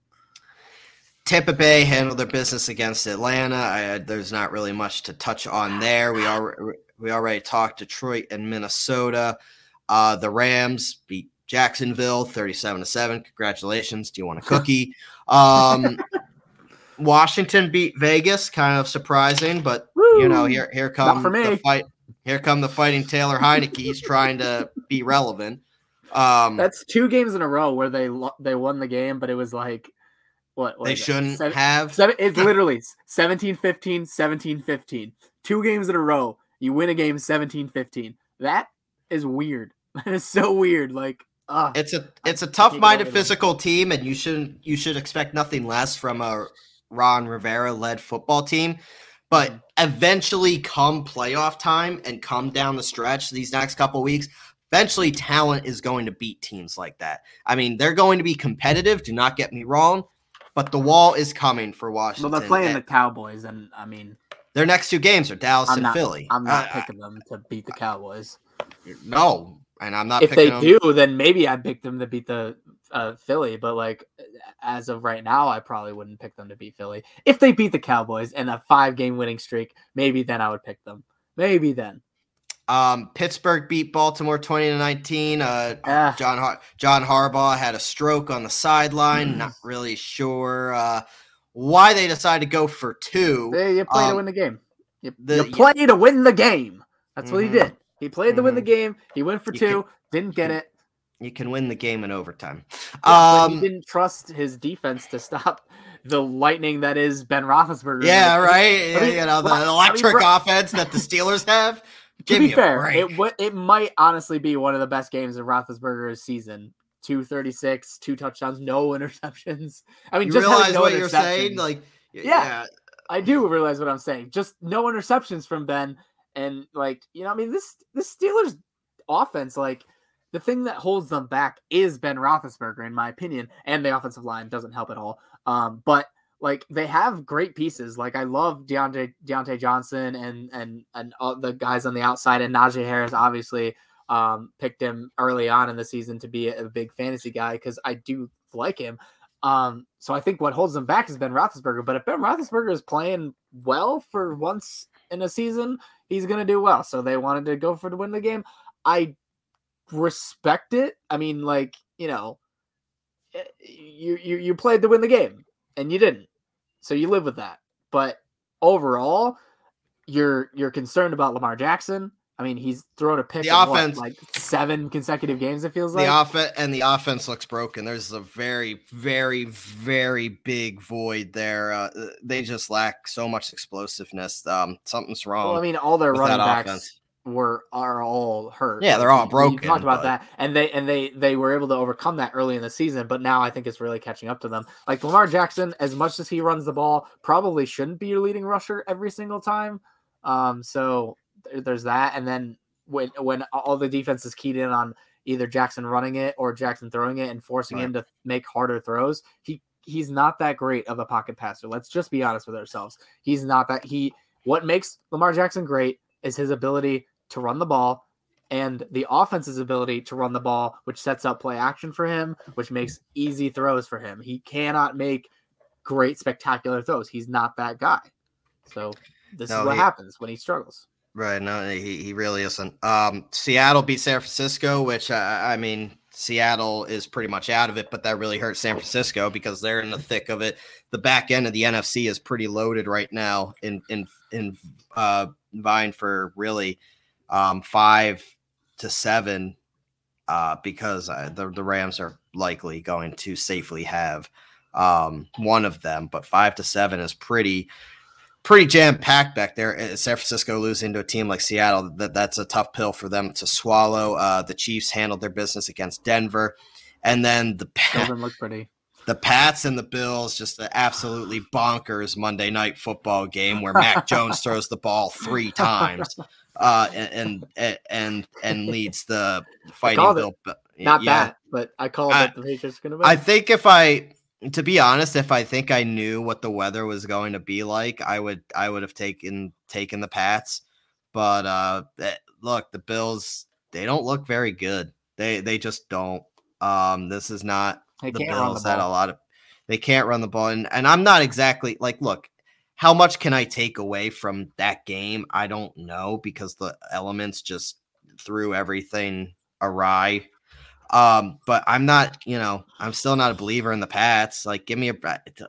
Tampa Bay handled their business against Atlanta. I, there's not really much to touch on there. We are we already talked Detroit and Minnesota. Uh, the Rams beat Jacksonville 37 to 7. Congratulations. Do you want a cookie? Um, Washington beat Vegas, kind of surprising, but you know, here here come for the fight. Here come the fighting Taylor Heinicke. He's trying to be relevant. Um, That's two games in a row where they they won the game, but it was like what, what they shouldn't Seven- have. Seven, it's literally 17 15, 17 15. Two games in a row. You win a game 17 15. That is weird. That is so weird. Like, uh, It's a it's a tough-minded physical team, and you shouldn't you should expect nothing less from a Ron Rivera led football team. But Mhm. eventually, come playoff time and come down the stretch these next couple weeks, eventually talent is going to beat teams like that. I mean, they're going to be competitive. Do not get me wrong, but the wall is coming for Washington. well, they're playing and the Cowboys, and I mean, their next two games are Dallas I'm and not- Philly. I'm not Uh, picking them to beat the Cowboys. no, and I'm not. If they them. do, then maybe I'd pick them to beat the uh, Philly. But like, as of right now, I probably wouldn't pick them to beat Philly. If they beat the Cowboys in a five game winning streak, maybe then I would pick them. Maybe then. Um, Pittsburgh beat Baltimore 20 to 19. Uh, Ah. John Har- John Harbaugh had a stroke on the sideline. Mm. Not really sure uh, why they decided to go for two. They, you play to Um, win the game. You, the- you play to win the game. That's what he Mhm. did. He played to win the Mhm. game. He went for You two, didn't get it. You can win the game in overtime. Yeah, but he Um, didn't trust his defense to stop the lightning that is Ben Roethlisberger. yeah, right. I mean, you know the well, I mean, electric offense that the Steelers have. To Give be fair, it wa- it might honestly be one of the best games of Roethlisberger's season. 236, two touchdowns, no interceptions. I mean, you just realize no what you're saying? Like, y- Yeah. I do realize what I'm saying. Just no interceptions from Ben, and like you know, I mean this this Steelers offense, like the thing that holds them back is Ben Roethlisberger, in my opinion, and the offensive line doesn't help at all. Um, but like they have great pieces. Like I love Diontae Diontae Johnson and and and all the guys on the outside, and Najee Harris obviously um, picked him early on in the season to be a, big fantasy guy because I do like him. Um, so I think what holds them back is Ben Roethlisberger. But if Ben Roethlisberger is playing well for once in a season, he's gonna do well. So they wanted to go for to win the game. I respect it. I mean, like you know, eh, you you you played to win the game and you didn't, so you live with that. But overall, you're you're concerned about Lamar Jackson. I mean, he's thrown a pick The in what, offense- like seven consecutive games. It feels like the offense and the offense looks broken. There's a very, very, very big void there. Uh, they just lack so much explosiveness. Um, something's wrong. well, I mean, all their running backs offense. Were are all hurt. Yeah, they're all we- we broken, talked about but- that, and they and they they were able to overcome that early in the season, but now I think it's really catching up to them. Like Lamar Jackson, as much as he runs the ball, probably shouldn't be your leading rusher every single time. Um, so there's that, and then when when all the defense is keyed in on either Jackson running it or Jackson throwing it and forcing Right. him to make harder throws, he he's not that great of a pocket passer. Let's just be honest with ourselves. He's not that he what makes Lamar Jackson great is his ability to run the ball and the offense's ability to run the ball, which sets up play action for him, which makes easy throws for him. He cannot make great, spectacular throws. He's not that guy. So this no, is what he, happens when he struggles. Right. No, he, he really isn't. Um, Seattle beat San Francisco, which uh, I mean, Seattle is pretty much out of it, but that really hurts San Francisco because they're in the thick of it. The back end of the NFC is pretty loaded right now in in in uh, vying for really um, five to seven uh, because uh, the, the Rams are likely going to safely have um, one of them, but five to seven is pretty pretty jam packed back there. San Francisco losing to a team like Seattle, that that's a tough pill for them to swallow. Uh, the Chiefs handled their business against Denver, and then the doesn't look pretty. The Pats and the Bills, just the absolutely bonkers Monday night football game where Mac Jones throws the ball three times uh, and and and and leads the fighting Bill. It. Not yeah. that, but I called I, it the Patriots going to win. I think if I, to be honest, if I think I knew what the weather was going to be like, I would I would have taken taken the Pats. But uh, eh, look, the Bills they don't look very good. They they just don't. Um, this is not they the Bills the that a lot of they can't run the ball, and and I'm not exactly like look how much can I take away from that game? I don't know because the elements just threw everything awry. Um, but I'm not, you know, I'm still not a believer in the Pats. Like, give me a.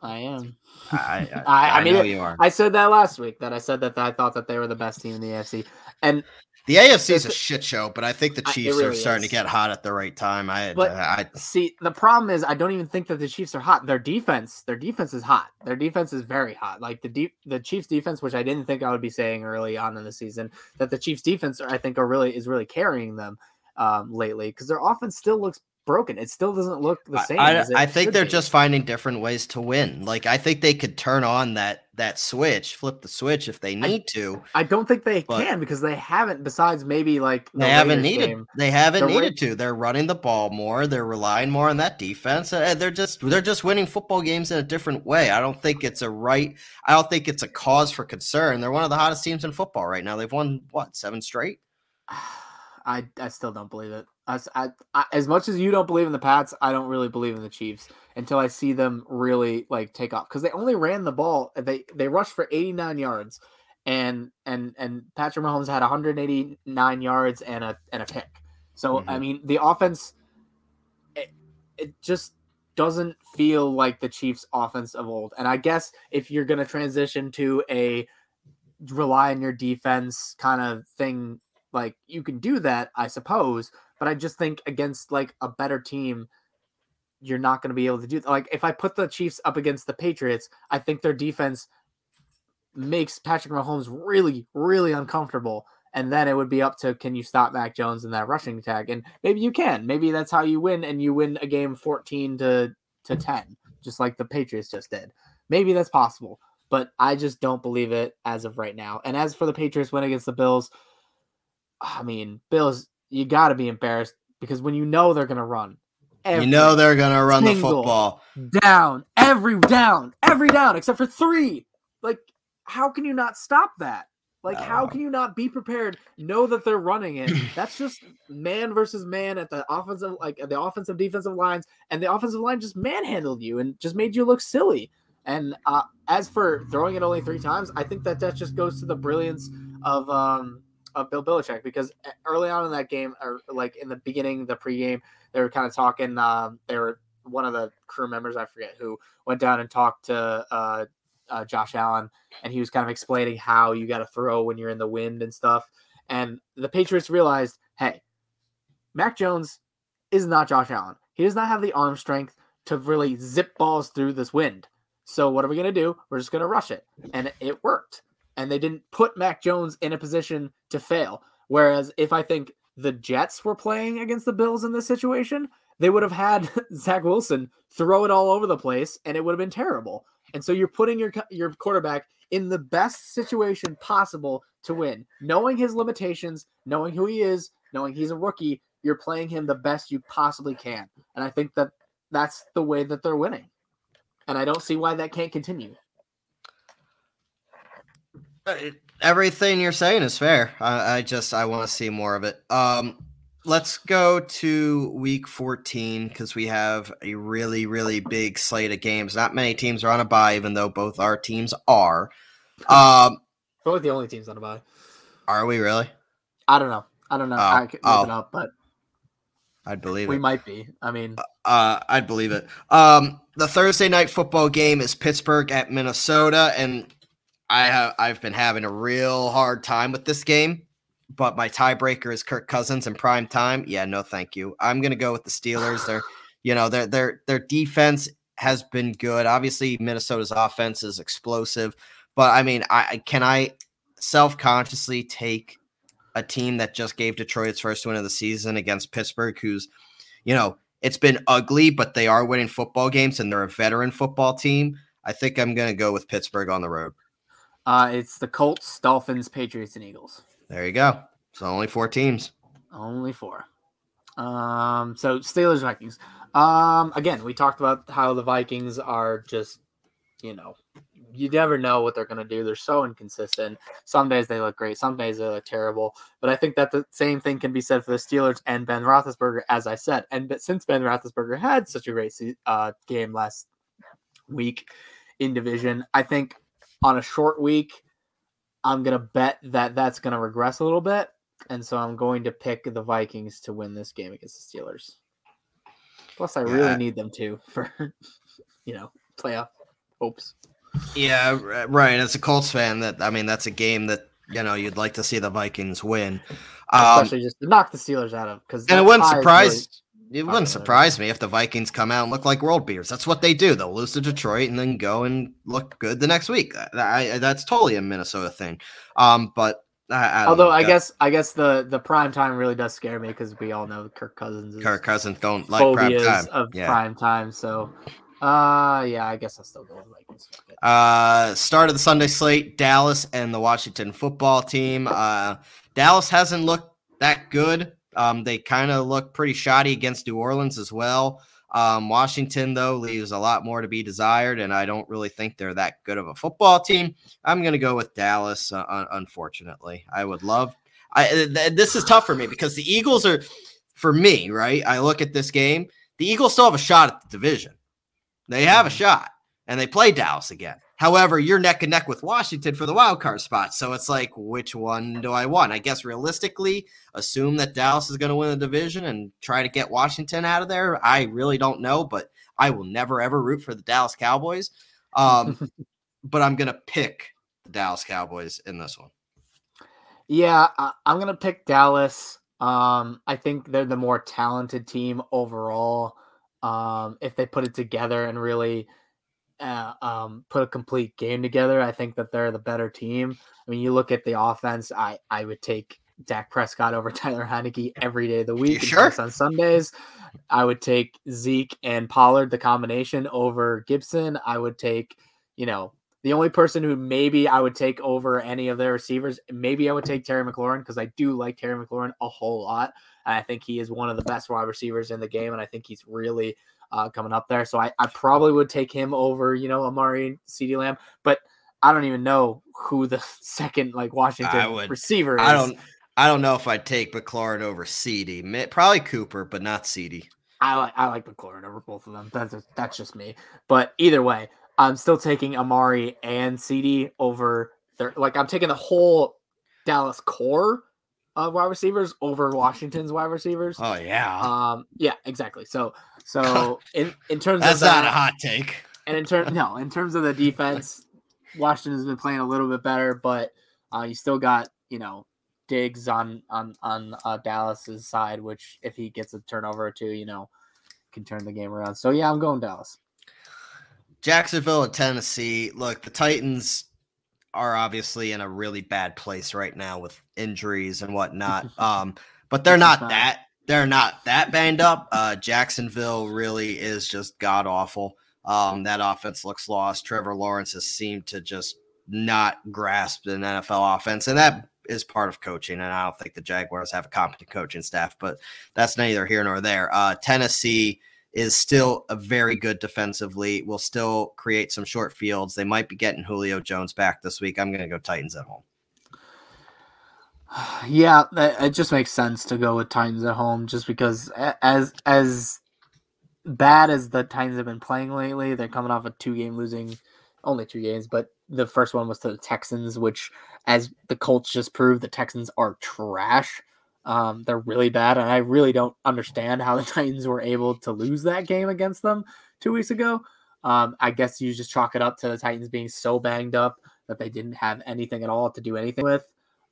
I am. I, I, I, I mean, you are. I said that last week that I said that I thought that they were the best team in the AFC, and the AFC is a shit show, but I think the Chiefs really are starting is. to get hot at the right time. I, but I, see the problem is I don't even think that the Chiefs are hot. Their defense, their defense is hot. Their defense is very hot. Like the deep, the Chiefs defense, which I didn't think I would be saying early on in the season, that the Chiefs defense I think are really is really carrying them um, lately because their offense still looks broken. It still doesn't look the same. I, I think they're be. just finding different ways to win. Like I think they could turn on that that switch, flip the switch if they need I, to. I don't think they can because they haven't. Besides maybe like the they haven't needed. Game, they haven't needed to. They're running the ball more. They're relying more on that defense. And they're just they're just winning football games in a different way. I don't think it's a right. I don't think it's a cause for concern. They're one of the hottest teams in football right now. They've won what seven straight. I I still don't believe it. As, I, I, as much as you don't believe in the Pats, I don't really believe in the Chiefs until I see them really like take off because they only ran the ball. They they rushed for 89 yards, and and and Patrick Mahomes had 189 yards and a and a pick. So mm-hmm. I mean, the offense, it, it just doesn't feel like the Chiefs' offense of old. And I guess if you're going to transition to a rely on your defense kind of thing, like you can do that, I suppose. But I just think against like a better team, you're not going to be able to do that. Like if I put the Chiefs up against the Patriots, I think their defense makes Patrick Mahomes really, really uncomfortable. And then it would be up to can you stop Mac Jones in that rushing attack? And maybe you can. Maybe that's how you win, and you win a game 14 to to 10, just like the Patriots just did. Maybe that's possible, but I just don't believe it as of right now. And as for the Patriots win against the Bills, I mean, Bills you got to be embarrassed because when you know they're going to run, you know they're going to run the football down every down, every down except for three. Like, how can you not stop that? Like, how can you not be prepared? Know that they're running it. That's just man versus man at the offensive, like the offensive defensive lines, and the offensive line just manhandled you and just made you look silly. And uh, as for throwing it only three times, I think that that just goes to the brilliance of um, of Bill Belichick because early on in that game, or like in the beginning, the pregame, they were kind of talking. Um, they were one of the crew members, I forget who, went down and talked to uh, uh, Josh Allen, and he was kind of explaining how you got to throw when you're in the wind and stuff. And the Patriots realized, hey, Mac Jones is not Josh Allen. He does not have the arm strength to really zip balls through this wind. So what are we going to do? We're just going to rush it. And it worked and they didn't put Mac Jones in a position to fail. Whereas if I think the Jets were playing against the Bills in this situation, they would have had Zach Wilson throw it all over the place and it would have been terrible. And so you're putting your your quarterback in the best situation possible to win, knowing his limitations, knowing who he is, knowing he's a rookie, you're playing him the best you possibly can. And I think that that's the way that they're winning. And I don't see why that can't continue. Uh, everything you're saying is fair. I, I just I want to see more of it. Um, let's go to week 14 because we have a really really big slate of games. Not many teams are on a bye, even though both our teams are. Um, We're the only teams on a bye. are we really? I don't know. I don't know. Oh, I could look oh. it up, but I'd believe it. we it. might be. I mean, Uh, I'd believe it. Um, the Thursday night football game is Pittsburgh at Minnesota, and I have I've been having a real hard time with this game. But my tiebreaker is Kirk Cousins in prime time. Yeah, no, thank you. I'm gonna go with the Steelers. Their, you know, their their their defense has been good. Obviously, Minnesota's offense is explosive. But I mean, I I- can I self consciously take a team that just gave Detroit its first win of the season against Pittsburgh, who's, you know, it's been ugly, but they are winning football games and they're a veteran football team. I think I'm going to go with Pittsburgh on the road. Uh, it's the Colts, Dolphins, Patriots, and Eagles. There you go. So only four teams. Only four. Um, so Steelers Vikings. Um, again, we talked about how the Vikings are just, you know, you never know what they're gonna do. They're so inconsistent. Some days they look great, some days they look terrible. But I think that the same thing can be said for the Steelers and Ben Roethlisberger, as I said. And but since Ben Roethlisberger had such a great uh, game last week in division, I think on a short week, I'm gonna bet that that's gonna regress a little bit and so I'm going to pick the Vikings to win this game against the Steelers. Plus, I Yeah. really need them to for, you know, playoff hopes. Yeah, right. As a Colts fan, that I mean, that's a game that you know you'd like to see the Vikings win. Um, Especially just to knock the Steelers out of because and it wouldn't surprise it wouldn't surprise me if the Vikings come out and look like world beaters. That's what they do. They'll lose to Detroit and then go and look good the next week. That- I- that's totally a Minnesota thing. Um, but I, I Although know. I That- guess I guess the the prime time really does scare me because we all know Kirk Cousins is Kirk Cousins don't like prime time. of Yeah. prime time. So, uh, yeah, I guess I'll still go with Vikings. Uh, start of the Sunday slate: Dallas and the Washington football team. Uh, Dallas hasn't looked that good. Um, they kind of look pretty shoddy against New Orleans as well. Um, Washington though leaves a lot more to be desired, and I don't really think they're that good of a football team. I'm going to go with Dallas. Uh, unfortunately, I would love. I th- this is tough for me because the Eagles are, for me, right. I look at this game. The Eagles still have a shot at the division. They have a shot and they play Dallas again. However, you're neck and neck with Washington for the wild card spot. So it's like, which one do I want? I guess realistically, assume that Dallas is going to win the division and try to get Washington out of there. I really don't know, but I will never ever root for the Dallas Cowboys. Um, but I'm going to pick the Dallas Cowboys in this one. Yeah, I, I'm gonna pick Dallas. Um, I think they're the more talented team overall. Um, if they put it together and really uh, um, put a complete game together, I think that they're the better team. I mean, you look at the offense. I I would take Dak Prescott over Tyler Heinicke every day of the week. sure? On Sundays, I would take Zeke and Pollard the combination over Gibson. I would take, you know, the only person who maybe I would take over any of their receivers, maybe I would take Terry McLaurin because I do like Terry McLaurin a whole lot. And I think he is one of the best wide receivers in the game, and I think he's really uh, coming up there. So I, I probably would take him over, you know, Amari and CeeDee Lamb, but I don't even know who the second like Washington would- receiver is. I don't. I don't know if I'd take McLaurin over CeeDee. Probably Cooper, but not CeeDee. I like I like McLaurin over both of them. That's just, that's just me. But either way, I'm still taking Amari and CeeDee over their like I'm taking the whole Dallas core of wide receivers over Washington's wide receivers. Oh yeah, Um yeah, exactly. So so in in terms of that's of not a hot take. and in terms no, in terms of the defense, Washington has been playing a little bit better, but uh, you still got you know Diggs on on on uh, Dallas's side, which if he gets a turnover or two, you know, can turn the game around. So yeah, I'm going Dallas. Jacksonville and Tennessee. Look, the Titans are obviously in a really bad place right now with injuries and whatnot. Um, but they're not that they're not that banged up. Uh, Jacksonville really is just god awful. Um, that offense looks lost. Trevor Lawrence has seemed to just not grasp an NFL offense, and that is part of coaching. And I don't think the Jaguars have a competent coaching staff, but that's neither here nor there. Uh, Tennessee is still a very good defensively. Will still create some short fields. They might be getting Julio Jones back this week. I'm going to go Titans at home. Yeah, it just makes sense to go with Titans at home, just because as as bad as the Titans have been playing lately, they're coming off a two game losing, only two games, but the first one was to the Texans, which, as the Colts just proved, the Texans are trash. Um, they're really bad, and I really don't understand how the Titans were able to lose that game against them two weeks ago. Um, I guess you just chalk it up to the Titans being so banged up that they didn't have anything at all to do anything with.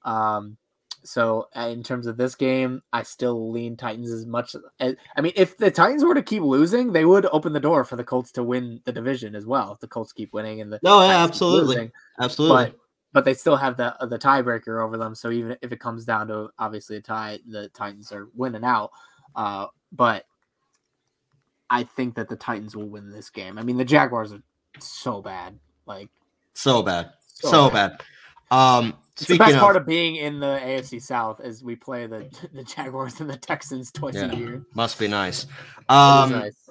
Um, so uh, in terms of this game, I still lean Titans as much as I mean, if the Titans were to keep losing, they would open the door for the Colts to win the division as well. If the Colts keep winning and the no, absolutely, absolutely. But but they still have the the tiebreaker over them. So even if it comes down to obviously a tie, the Titans are winning out. Uh, but I think that the Titans will win this game. I mean, the Jaguars are so bad, like so bad, so, so bad. bad. Um, it's the best of, part of being in the AFC South is we play the the Jaguars and the Texans twice yeah, a year. Must be nice. Um, nice.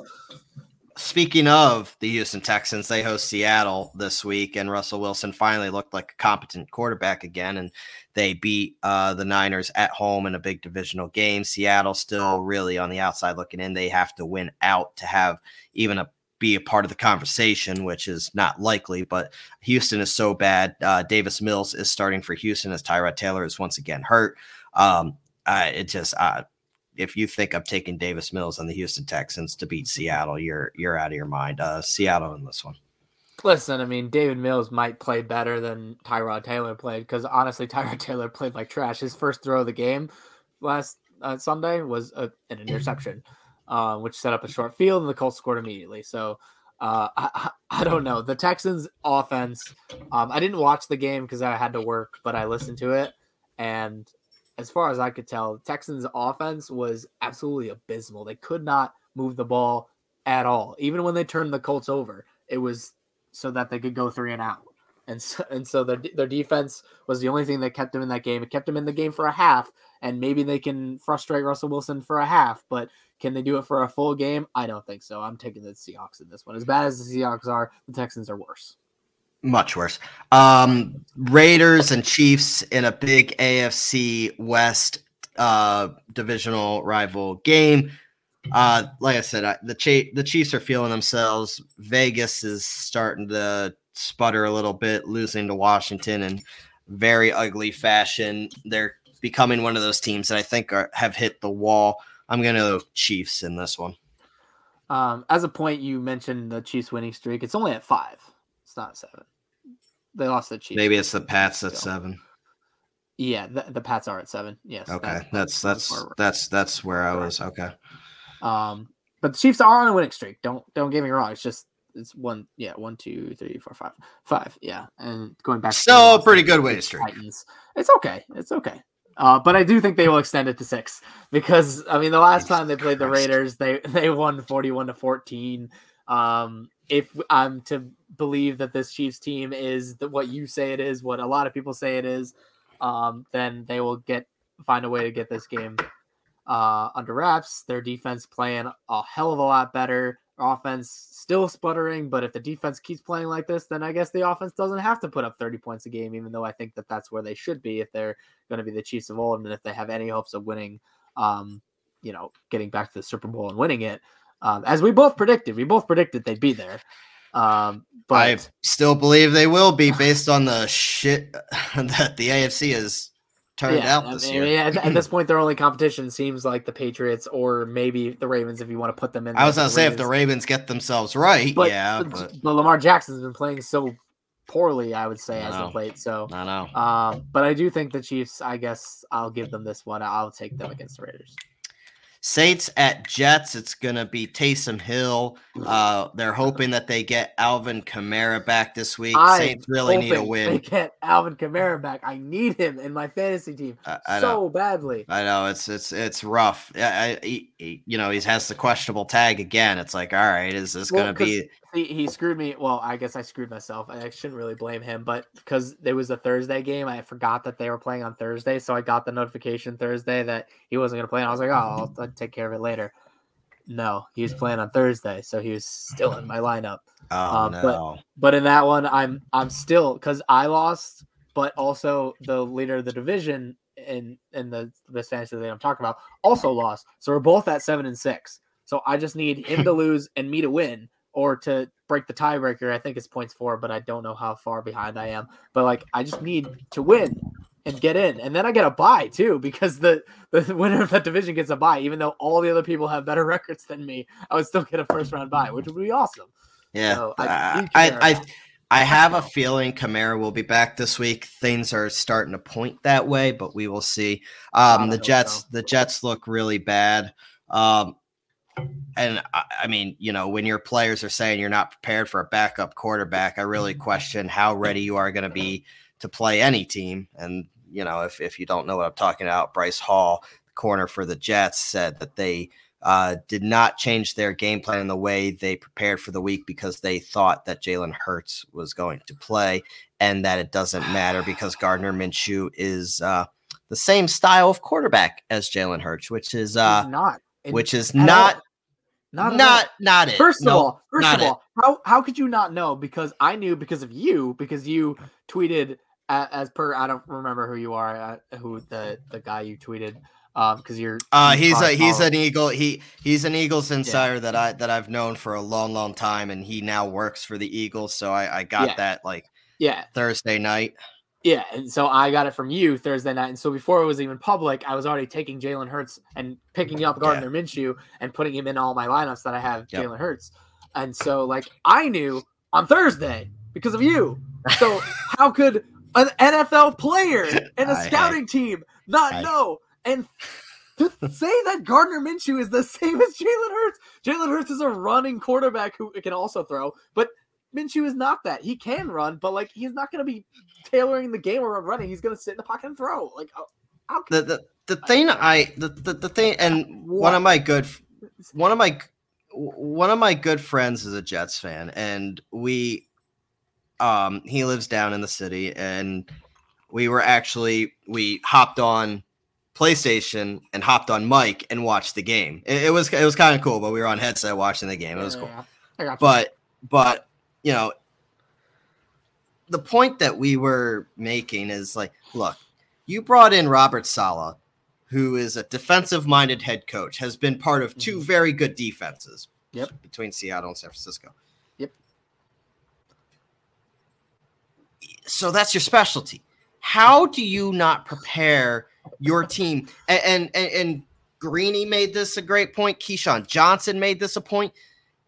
Speaking of the Houston Texans, they host Seattle this week, and Russell Wilson finally looked like a competent quarterback again, and they beat uh, the Niners at home in a big divisional game. Seattle still really on the outside looking in; they have to win out to have even a be a part of the conversation, which is not likely. But Houston is so bad. Uh, Davis Mills is starting for Houston as Tyrod Taylor is once again hurt. Um, uh, it just uh, if you think I'm taking Davis Mills and the Houston Texans to beat Seattle, you're you're out of your mind. Uh, Seattle in this one. Listen, I mean, David Mills might play better than Tyrod Taylor played because honestly, Tyrod Taylor played like trash. His first throw of the game last uh, Sunday was a, an interception uh, which set up a short field, and the Colts scored immediately. So uh, I, I don't know. The Texans offense, um, I didn't watch the game because I had to work, but I listened to it. And as far as I could tell, the Texans offense was absolutely abysmal. They could not move the ball at all. Even when they turned the Colts over, it was so that they could go three and out. And so, and so their, their defense was the only thing that kept them in that game. It kept them in the game for a half, and maybe they can frustrate Russell Wilson for a half, but can they do it for a full game? I don't think so. I'm taking the Seahawks in this one. As bad as the Seahawks are, the Texans are worse. Much worse. Um, Raiders and Chiefs in a big AFC West uh, divisional rival game. Uh, like I said, I, the Ch- the Chiefs are feeling themselves. Vegas is starting to sputter a little bit, losing to Washington in very ugly fashion. They're becoming one of those teams that I think are, have hit the wall. I'm going to go Chiefs in this one. Um, as a point, you mentioned the Chiefs winning streak. It's only at five. It's not seven. They lost the Chiefs. Maybe it's the Pats at seven. Yeah, the, the Pats are at seven. Yes. Okay, that, that's that's that's that's, that's where I was. Okay. Um, but the Chiefs are on a winning streak. Don't don't get me wrong. It's just it's one, yeah, one, two, three, four, five, five, yeah. And going back, still a pretty good winning streak. Titans, it's okay. It's okay. Uh, but I do think they will extend it to six because I mean the last time they played the Raiders, they they won forty one to fourteen. Um, if I'm to believe that this Chiefs team is the, what you say it is, what a lot of people say it is, um, then they will get find a way to get this game uh, under wraps. Their defense playing a hell of a lot better offense still sputtering, but if the defense keeps playing like this, then I guess the offense doesn't have to put up 30 points a game, even though I think that that's where they should be if they're going to be the Chiefs of old and if they have any hopes of winning, um, you know, getting back to the Super Bowl and winning it. Um, as we both predicted, we both predicted they'd be there. Um, but I still believe they will be based on the shit that the AFC is turned yeah, out this I mean, year. At, at, this point, their only competition seems like the Patriots or maybe the Ravens if you want to put them in. I was gonna say Ravens. if the Ravens get themselves right, but, yeah. But... but Lamar Jackson's been playing so poorly, I would say, as of late. So I know. Um, but I do think the Chiefs. I guess I'll give them this one. I'll take them against the Raiders. Saints at Jets. It's gonna be Taysom Hill. Uh, they're hoping that they get Alvin Kamara back this week. I Saints really need a win. They get Alvin Kamara back. I need him in my fantasy team I, so badly. I know it's it's it's rough. I, I he, you know he has the questionable tag again. It's like all right, is this well, gonna be? He, he screwed me. Well, I guess I screwed myself. I shouldn't really blame him, but because it was a Thursday game, I forgot that they were playing on Thursday. So I got the notification Thursday that he wasn't going to play. And I was like, oh, I'll, I'll take care of it later. No, he was playing on Thursday, so he was still in my lineup. Oh Uh, no. but- But in that one, I'm I'm still because I lost, but also the leader of the division in in the this fantasy that I'm talking about also lost. So we're both at seven and six. So I just need him to lose and me to win, or to break the tiebreaker. I think it's points four, but I don't know how far behind I am. But like I just need to win and get in, and then I get a buy too because the the winner of that division gets a buy, even though all the other people have better records than me. I would still get a first round buy, which would be awesome. yeah. so I I, I, I, have a feeling Kamara will be back this week. Things are starting to point that way, but we will see. Um, the Jets, so. the Jets look really bad. Um, and I, I mean, you know, when your players are saying you're not prepared for a backup quarterback, I really question how ready you are going to be to play any team. And you know, if if you don't know what I'm talking about, Bryce Hall, the corner for the Jets, said that they uh, did not change their game plan in the way they prepared for the week because they thought that Jalen Hurts was going to play and that it doesn't matter because Gardner Minshew is uh, the same style of quarterback as Jalen Hurts, which is uh, not. And which is at all. Not not not at not, all. it. First of No, all, first not of it. all, how how could you not know? Because I knew because of you. Because you tweeted a- as per I don't remember who you are, uh, who the the guy you tweeted. Um, because you're Uh, he's a probably he's follow- an eagle. He he's an Eagles insider that I that I've known for a long long time, and he now works for the Eagles. So I I got Yeah. that like yeah Thursday night. Yeah, and so I got it from you Thursday night, and so before it was even public, I was already taking Jalen Hurts and picking up Gardner Minshew and putting him in all my lineups that I have Yep. Jalen Hurts, and so like I knew on Thursday because of you. So how could an NFL player and a I- I- scouting team not I- know? And to say that Gardner Minshew is the same as Jalen Hurts. Jalen Hurts is a running quarterback who can also throw, but Minshew is not that. He can run, but like he's not going to be tailoring the game around running. He's going to sit in the pocket and throw. Like how, how The the the thing I the the, the thing and one of my good one of my one of my good friends is a Jets fan, and we um he lives down in the city, and we were actually we hopped on PlayStation and hopped on mic and watched the game. It, it was it was kind of cool, but we were on headset watching the game. It was cool. Yeah. But but you know the point that we were making is like, look, you brought in Robert Saleh, who is a defensive minded head coach, has been part of two Mhm. very good defenses Yep. between Seattle and San Francisco. Yep. So that's your specialty. How do you not prepare your team? And and, and, and Greeny made this a great point. Keyshawn Johnson made this a point.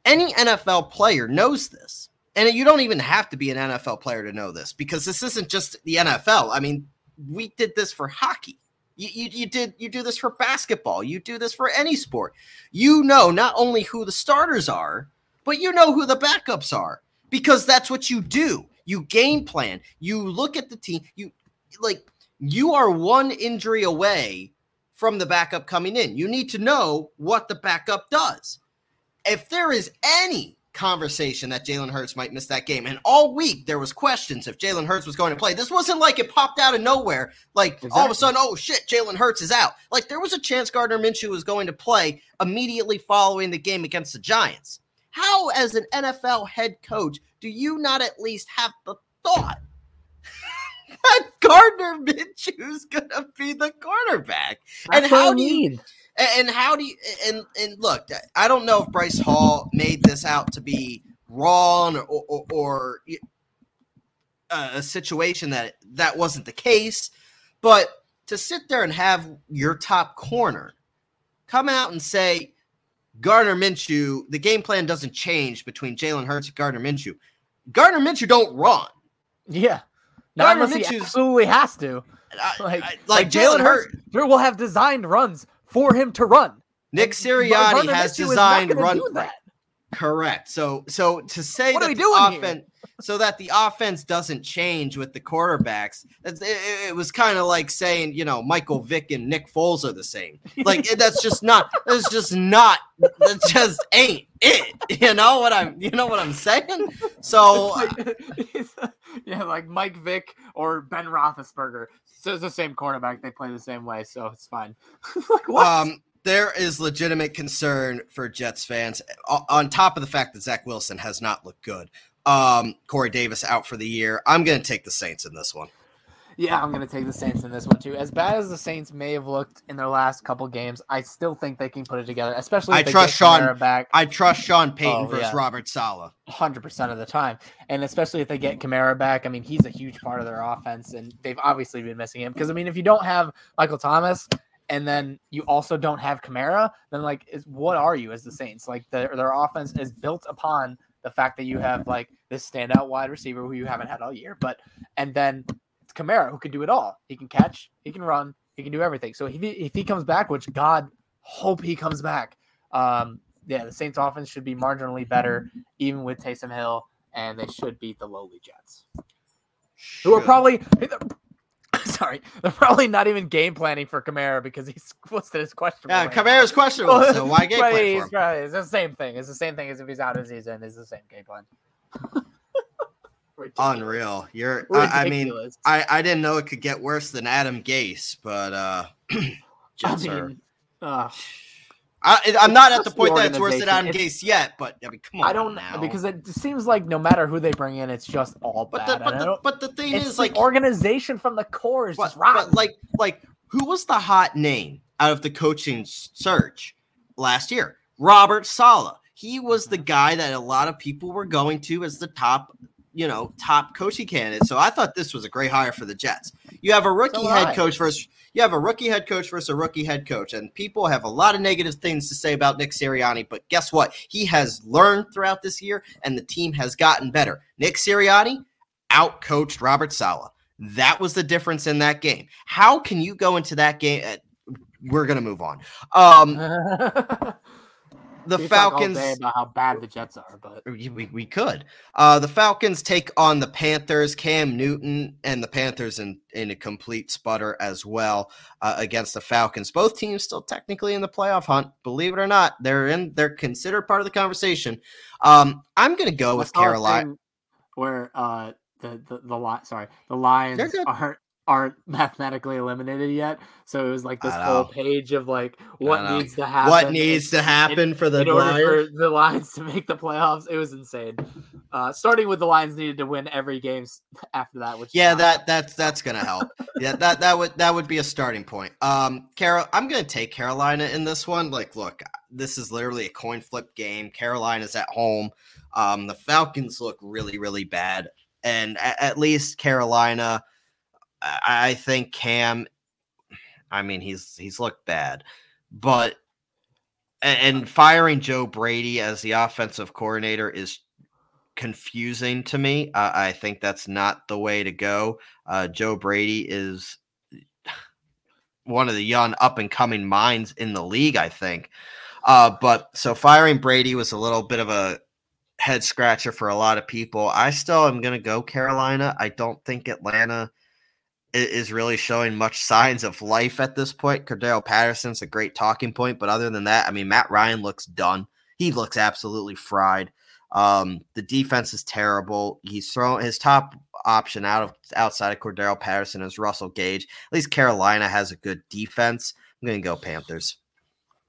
Any NFL player knows this. And you don't even have to be an NFL player to know this because this isn't just the NFL. I mean, we did this for hockey. You, you, you did you do this for basketball. You do this for any sport. You know not only who the starters are, but you know who the backups are because that's what you do. You game plan. You look at the team. You like you are one injury away from the backup coming in. You need to know what the backup does. If there is any conversation that Jalen Hurts might miss that game, and all week there was questions if Jalen Hurts was going to play. This wasn't like it popped out of nowhere. Like all of a sudden, oh shit, Jalen Hurts is out. Like there was a chance Gardner Minshew was going to play immediately following the game against the Giants. How, as an NFL head coach, do you not at least have the thought that Gardner Minshew is going to be the quarterback? That's and how do you- mean. A- And how do you and and look? I don't know if Bryce Hall made this out to be wrong or or, or a, situation that that wasn't the case, but to sit there and have your top corner come out and say Gardner Minshew, the game plan doesn't change between Jalen Hurts and Gardner Minshew. Gardner Minshew don't run. Yeah. Not Gardner unless he absolutely has to. I- Like, I- like, like Jalen Hurts, Hurts. there will have designed runs for him to run. Nick Sirianni has Minshew is not designed run that. Correct. So so to say What that we the offense so that the offense doesn't change with the quarterbacks, it, it- was kind of like saying, you know, Michael Vick and Nick Foles are the same. Like that's just not that's just not that just ain't it. You know what I'm you know what I'm saying? So like- yeah, like Mike Vick or Ben Roethlisberger. So it's the same quarterback. They play the same way, so it's fine. like what? um there is legitimate concern for Jets fans on top of the fact that Zach Wilson has not looked good. Um, Corey Davis out for the year. I'm going to take the Saints in this one. Yeah, I'm going to take the Saints in this one too. As bad as the Saints may have looked in their last couple games, I still think they can put it together. Especially, I trust Sean back. I trust Sean Payton oh, versus yeah. Robert Saleh. Hundred percent of the time, and especially if they get Kamara back. I mean, he's a huge part of their offense, and they've obviously been missing him. Because I mean, if you don't have Michael Thomas, and then you also don't have Kamara, then like, is what are you as the Saints? Like, their their offense is built upon the fact that you have like this standout wide receiver who you haven't had all year, but and then Kamara who can do it all. He can catch, he can run, he can do everything. So if he, if he comes back, which God hope he comes back, um, yeah, the Saints offense should be marginally better, even with Taysom Hill, and they should beat the lowly Jets, who are probably sorry, they're probably not even game planning for Kamara because he's listed as questionable. Yeah, right Kamara's questionable, so why game plan for him? Probably, it's the same thing. It's the same thing as if he's out of season. It's the same game plan. Unreal. You're. I, I, mean, I I didn't know it could get worse than Adam Gase, but uh, Jets I mean, are. Uh, I, am not at the point that it's worse than Adam Gase yet, but I mean, come on. I don't know because it seems like no matter who they bring in, it's just all but bad. The, but, the, but the thing is, like, organization from the core is but, just rotten. But like, like, who was the hot name out of the coaching search last year? Robert Saleh. He was the mm-hmm. guy that a lot of people were going to as the top you know, top coaching candidate. So I thought this was a great hire for the Jets. You have a rookie so head coach versus you have a rookie head coach versus a rookie head coach, and people have a lot of negative things to say about Nick Sirianni. But guess what? He has learned throughout this year, and the team has gotten better. Nick Sirianni outcoached Robert Saleh. That was the difference in that game. How can you go into that game? Uh, we're gonna move on. Um, the we Falcons about how bad the Jets are, but we, we could. Uh, the Falcons take on the Panthers. Cam Newton and the Panthers in, in a complete sputter as well uh, against the Falcons. Both teams still technically in the playoff hunt. Believe it or not, they're in. They're considered part of the conversation. Um, I'm going to go with Carolina. Where uh, the the the sorry the Lions are aren't mathematically eliminated yet. So it was like this whole page of like what needs to happen. What needs to happen in, for the in order for the Lions to make the playoffs. It was insane. Uh, starting with the Lions needed to win every game after that. Which yeah, that that's that's gonna help. yeah, that that would that would be a starting point. Um, Carol, I'm gonna take Carolina in this one. Like, look, this is literally a coin flip game. Carolina's at home. Um, the Falcons look really really bad, and at, at least Carolina I think Cam. I mean, he's he's looked bad, but and firing Joe Brady as the offensive coordinator is confusing to me. Uh, I think that's not the way to go. Uh, Joe Brady is one of the young up and coming minds in the league, I think. Uh, but so firing Brady was a little bit of a head scratcher for a lot of people. I still am going to go Carolina. I don't think Atlanta is really showing much signs of life at this point. Cordarrelle Patterson's a great talking point, but other than that, I mean, Matt Ryan looks done. He looks absolutely fried. Um, the defense is terrible. He's thrown his top option out of outside of Cordarrelle Patterson is Russell Gage. At least Carolina has a good defense. I'm going to go Panthers.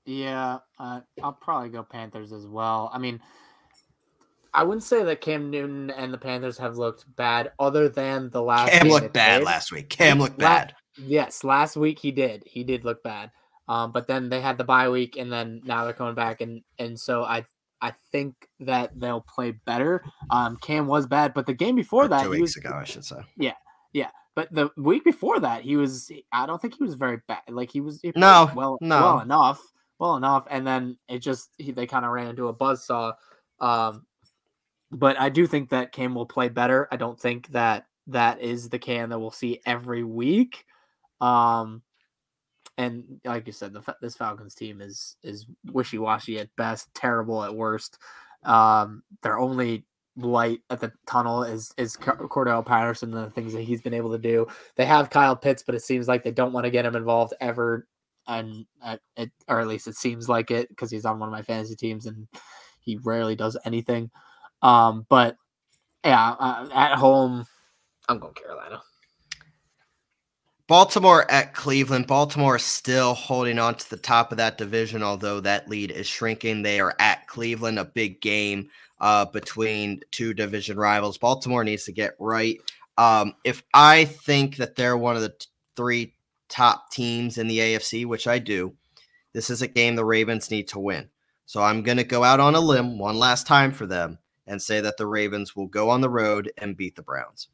Yeah, uh, I'll probably go Panthers as well. I mean, I wouldn't say that Cam Newton and the Panthers have looked bad, other than the last. Cam looked bad last week. Cam looked bad. yes, last week he did. He did look bad. Um, but then they had the bye week, and then now they're coming back, and and so I I think that they'll play better. Um, Cam was bad, but the game before that, two weeks was, ago, I should say. Yeah, yeah. But the week before that, he was. I don't think he was very bad. Like he was. He no, well, no, well enough, well enough, and then it just he, they kind of ran into a buzz saw. Um, but I do think that Cam will play better. I don't think that that is the Cam that we'll see every week. Um, and like you said, the this Falcons team is is wishy washy at best, terrible at worst. Um, their only light at the tunnel is is Cordell Patterson and the things that he's been able to do. They have Kyle Pitts, but it seems like they don't want to get him involved ever, and uh, it, or at least it seems like it because he's on one of my fantasy teams and he rarely does anything. Um, but yeah, uh, at home, I'm going Carolina. Baltimore at Cleveland. Baltimore still holding on to the top of that division, although that lead is shrinking. They are at Cleveland, a big game uh, between two division rivals. Baltimore needs to get right. Um, if I think that they're one of the t- three top teams in the AFC, which I do, this is a game the Ravens need to win. So I'm going to go out on a limb one last time for them and say that the Ravens will go on the road and beat the Browns.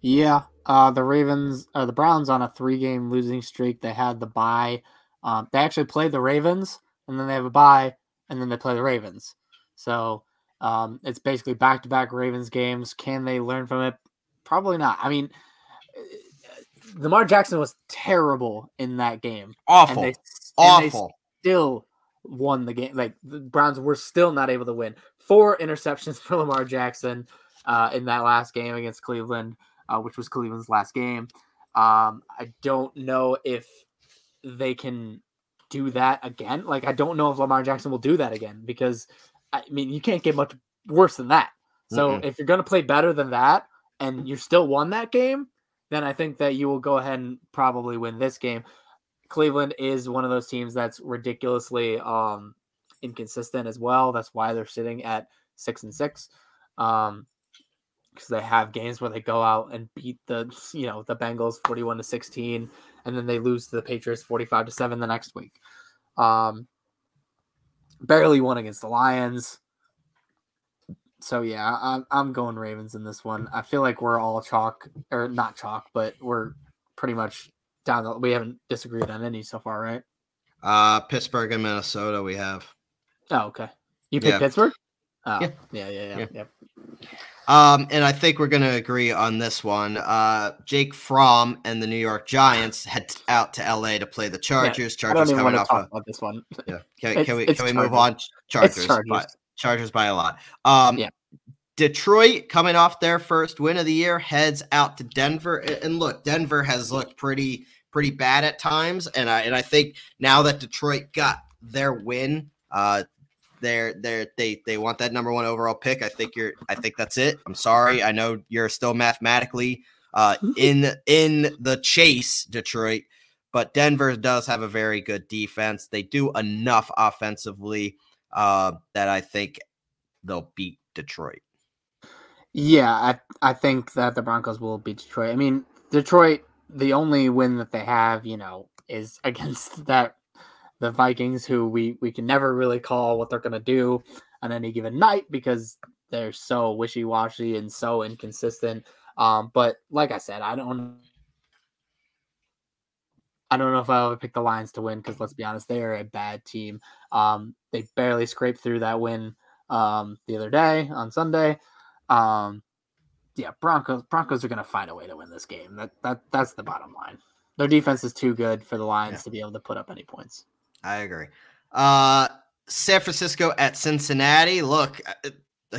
Yeah, uh, the Ravens, uh, the Browns on a three-game losing streak. They had the bye. Um, they actually played the Ravens, and then they have a bye, and then they play the Ravens. So um, it's basically back-to-back Ravens games. Can they learn from it? Probably not. I mean, Lamar Jackson was terrible in that game. Awful. And they, Awful. And they still won the game. Like the Browns were still not able to win. Four interceptions for Lamar Jackson uh, in that last game against Cleveland, uh, which was Cleveland's last game. Um, I don't know if they can do that again. Like I don't know if Lamar Jackson will do that again because I mean you can't get much worse than that. So mm-hmm. if you're gonna play better than that and you still won that game, then I think that you will go ahead and probably win this game. Cleveland is one of those teams that's ridiculously um, inconsistent as well. That's why they're sitting at six and six. Um, because they have games where they go out and beat the you know the Bengals 41 to 16 and then they lose to the Patriots 45 to 7 the next week. Um barely won against the Lions so yeah, I'm I'm going Ravens in this one. I feel like we're all chalk or not chalk, but we're pretty much down. The, we haven't disagreed on any so far, right? Uh, Pittsburgh and Minnesota, we have. Oh, okay. You pick yeah. Pittsburgh? Oh, yeah. yeah, yeah, yeah, yeah. Yep. Um, and I think we're going to agree on this one. Uh, Jake Fromm and the New York Giants head out to LA to play the Chargers. Yeah, Chargers coming off of, about this one. Yeah. Can, can we can we move on? Chargers. Chargers. Chargers by a lot. Um, yeah. Detroit coming off their first win of the year heads out to Denver. And look, Denver has looked pretty pretty bad at times, and I and I think now that Detroit got their win, uh, they're they're they they want that number one overall pick. I think you're. I think that's it. I'm sorry. I know you're still mathematically uh, in in the chase, Detroit, but Denver does have a very good defense. They do enough offensively uh, that I think they'll beat Detroit. Yeah, I I think that the Broncos will beat Detroit. I mean, Detroit, the only win that they have, you know, is against that the Vikings, who we we can never really call what they're gonna do on any given night because they're so wishy washy and so inconsistent. Um, but like I said, I don't I don't know if I'll ever pick the Lions to win because let's be honest, they are a bad team. Um, they barely scraped through that win um, the other day on Sunday. Um, yeah, Broncos Broncos are going to find a way to win this game. That that that's the bottom line. Their defense is too good for the Lions yeah. to be able to put up any points. I agree. Uh, San Francisco at Cincinnati. Look, uh,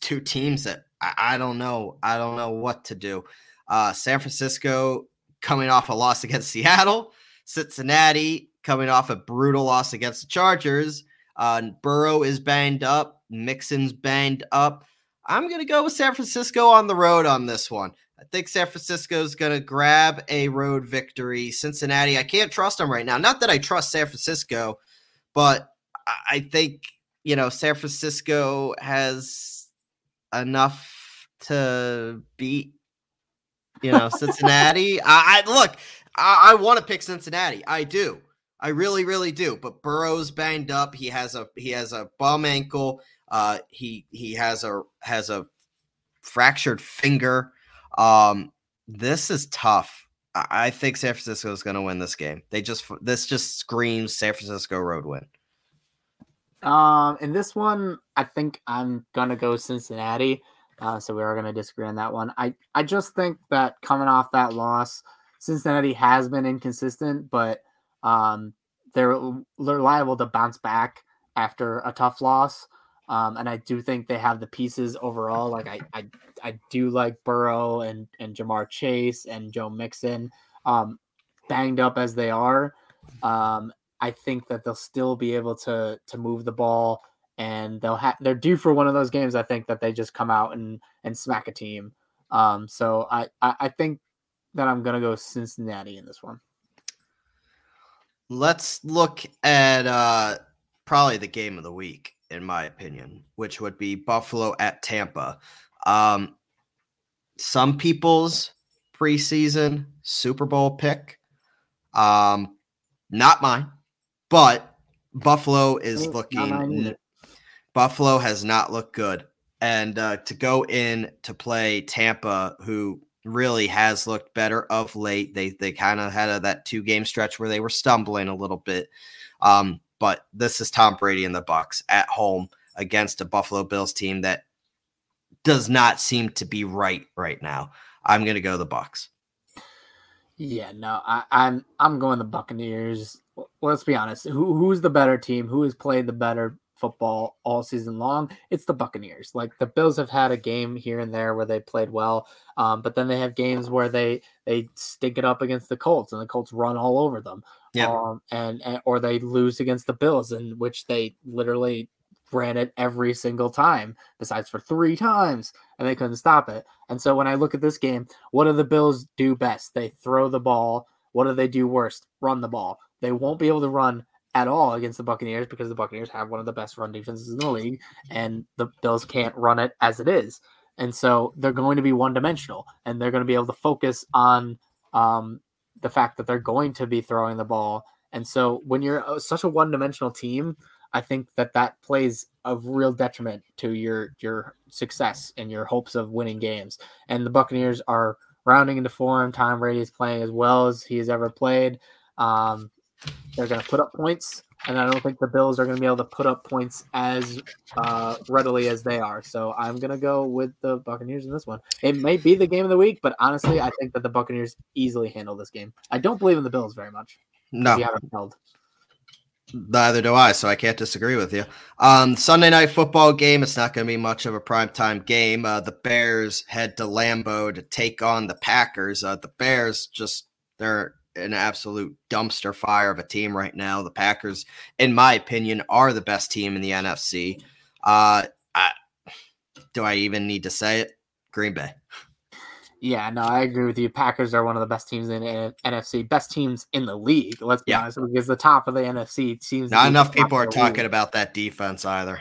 two teams that I, I don't know. I don't know what to do. Uh, San Francisco coming off a loss against Seattle. Cincinnati coming off a brutal loss against the Chargers. Uh, Burrow is banged up. Mixon's banged up. I'm going to go with San Francisco on the road on this one. I think San Francisco is going to grab a road victory. Cincinnati, I can't trust them right now. Not that I trust San Francisco, but I think, you know, San Francisco has enough to beat, you know, Cincinnati. I, I, look, I, I want to pick Cincinnati. I do. I really, really do. But Burrow's banged up. He has a he has a bum ankle. Uh, he he has a has a fractured finger. Um, this is tough. I, I think San Francisco is going to win this game. They just this just screams San Francisco road win. Um, in this one, I think I'm gonna go Cincinnati. Uh, so we are gonna disagree on that one. I I just think that coming off that loss, Cincinnati has been inconsistent, but um, they're, they're liable to bounce back after a tough loss. Um, and I do think they have the pieces overall. Like I, I, I do like Burrow and and Ja'Marr Chase and Joe Mixon, um, banged up as they are. Um, I think that they'll still be able to to move the ball, and they'll have they're due for one of those games. I think that they just come out and and smack a team. Um, so I, I, I think that I'm gonna go Cincinnati in this one. Let's look at uh, probably the game of the week, in my opinion, which would be Buffalo at Tampa. Um, some people's preseason Super Bowl pick, um, not mine, but Buffalo is looking. Buffalo has not looked good, and uh, to go in to play Tampa, who really has looked better of late. They they kind of had a, that two game stretch where they were stumbling a little bit. Um, but this is Tom Brady and the Bucks at home against a Buffalo Bills team that does not seem to be right right now. I'm going to go the Bucks. Yeah, no, I, I'm I'm going the Buccaneers. Let's be honest. Who who's the better team? Who has played the better football all season long, it's the Buccaneers. Like the Bills have had a game here and there where they played well, um, but then they have games where they they stink it up against the Colts and the Colts run all over them. Yeah. Um, and, and or they lose against the Bills in which they literally ran it every single time, besides for three times, and they couldn't stop it. And so when I look at this game, what do the Bills do best? They throw the ball. What do they do worst? Run the ball. They won't be able to run at all against the Buccaneers because the Buccaneers have one of the best run defenses in the league, and the Bills can't run it as it is. And so they're going to be one dimensional, and they're going to be able to focus on um, the fact that they're going to be throwing the ball. And so when you're such a one dimensional team, I think that that plays a real detriment to your your success and your hopes of winning games. And the Buccaneers are rounding into form. Tom Brady is playing as well as he has ever played. Um, they're going to put up points, and I don't think the Bills are going to be able to put up points as uh, readily as they are. So I'm going to go with the Buccaneers in this one. It may be the game of the week, but honestly, I think that the Buccaneers easily handle this game. I don't believe in the Bills very much. No, haven't held. Neither do I, so I can't disagree with you. Um, Sunday night football game. It's not going to be much of a primetime game. Uh, the Bears head to Lambeau to take on the Packers. Uh, the Bears just they're an absolute dumpster fire of a team right now. The Packers, in my opinion, are the best team in the NFC. Uh, I, do I even need to say it? Green Bay. Yeah, no, I agree with you. Packers are one of the best teams in the NFC, best teams in the league. Let's be yeah. honest, because the top of the NFC seems not enough people are talking league. about that defense either.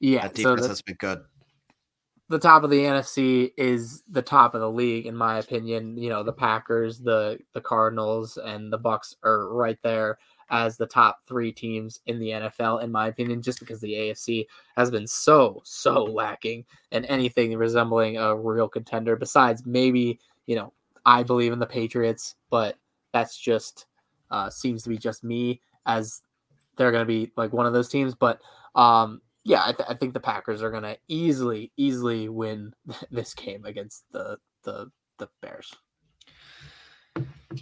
Yeah, that defense so the, has been good the top of the NFC is the top of the league, in my opinion. You know, the Packers, the the Cardinals, and the Bucks are right there as the top three teams in the NFL, in my opinion, just because the AFC has been so, so lacking in anything resembling a real contender, besides maybe, you know, I believe in the Patriots, but that's just uh, seems to be just me as they're going to be like one of those teams. But um, yeah, I, th- I think the Packers are going to easily, easily win this game against the the the Bears.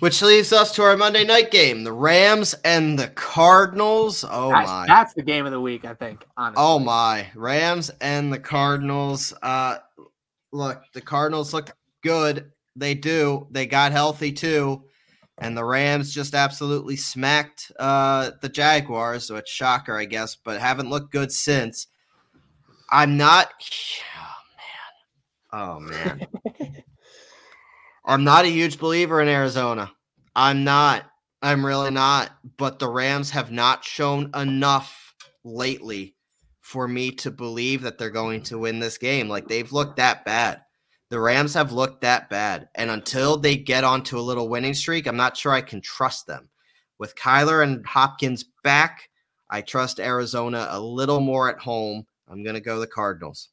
Which leads us to our Monday night game, the Rams and the Cardinals. Oh that's, my. That's the game of the week, I think, honestly. Oh my. Rams and the Cardinals. Uh look, the Cardinals look good. They do. They got healthy too and the Rams just absolutely smacked uh, the Jaguars. So it's shocker, I guess, but haven't looked good since. I'm not. Oh man. Oh man. I'm not a huge believer in Arizona. I'm not. I'm really not. But the Rams have not shown enough lately for me to believe that they're going to win this game. Like they've looked that bad. The Rams have looked that bad. And until they get onto a little winning streak, I'm not sure I can trust them. With Kyler and Hopkins back, I trust Arizona a little more at home. I'm going to go the Cardinals.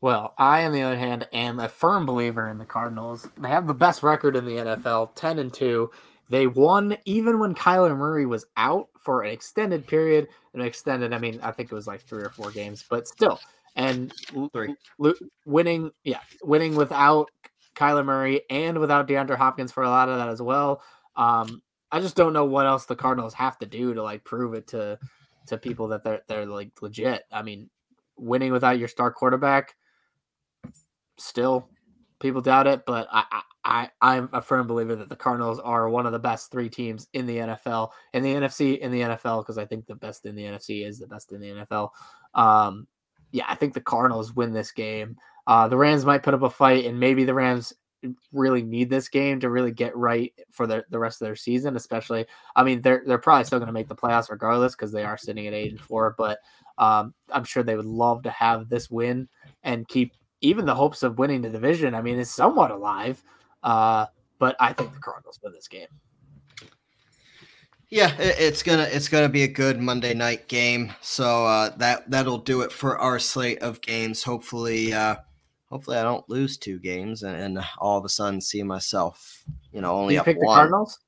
Well, I, on the other hand, am a firm believer in the Cardinals. They have the best record in the NFL, 10 and 2. They won even when Kyler Murray was out for an extended period. An extended, I mean, I think it was like three or four games, but still, and Three. L- winning, yeah, winning without Kyler Murray and without DeAndre Hopkins for a lot of that as well. Um, I just don't know what else the Cardinals have to do to like prove it to to people that they're they're like legit. I mean, winning without your star quarterback, still people doubt it, but I, I I'm a firm believer that the Cardinals are one of the best three teams in the NFL, in the NFC, in the NFL, because I think the best in the NFC is the best in the NFL. Um, yeah, I think the Cardinals win this game. Uh, the Rams might put up a fight, and maybe the Rams really need this game to really get right for the, the rest of their season, especially. I mean, they're they're probably still going to make the playoffs regardless because they are sitting at eight and four. But um, I'm sure they would love to have this win and keep even the hopes of winning the division. I mean, it's somewhat alive. Uh, but I think the Cardinals win this game. Yeah, it's gonna it's gonna be a good Monday night game. So uh, that that'll do it for our slate of games. Hopefully, uh, hopefully I don't lose two games and, and all of a sudden see myself, you know, only you up pick one. the Cardinals.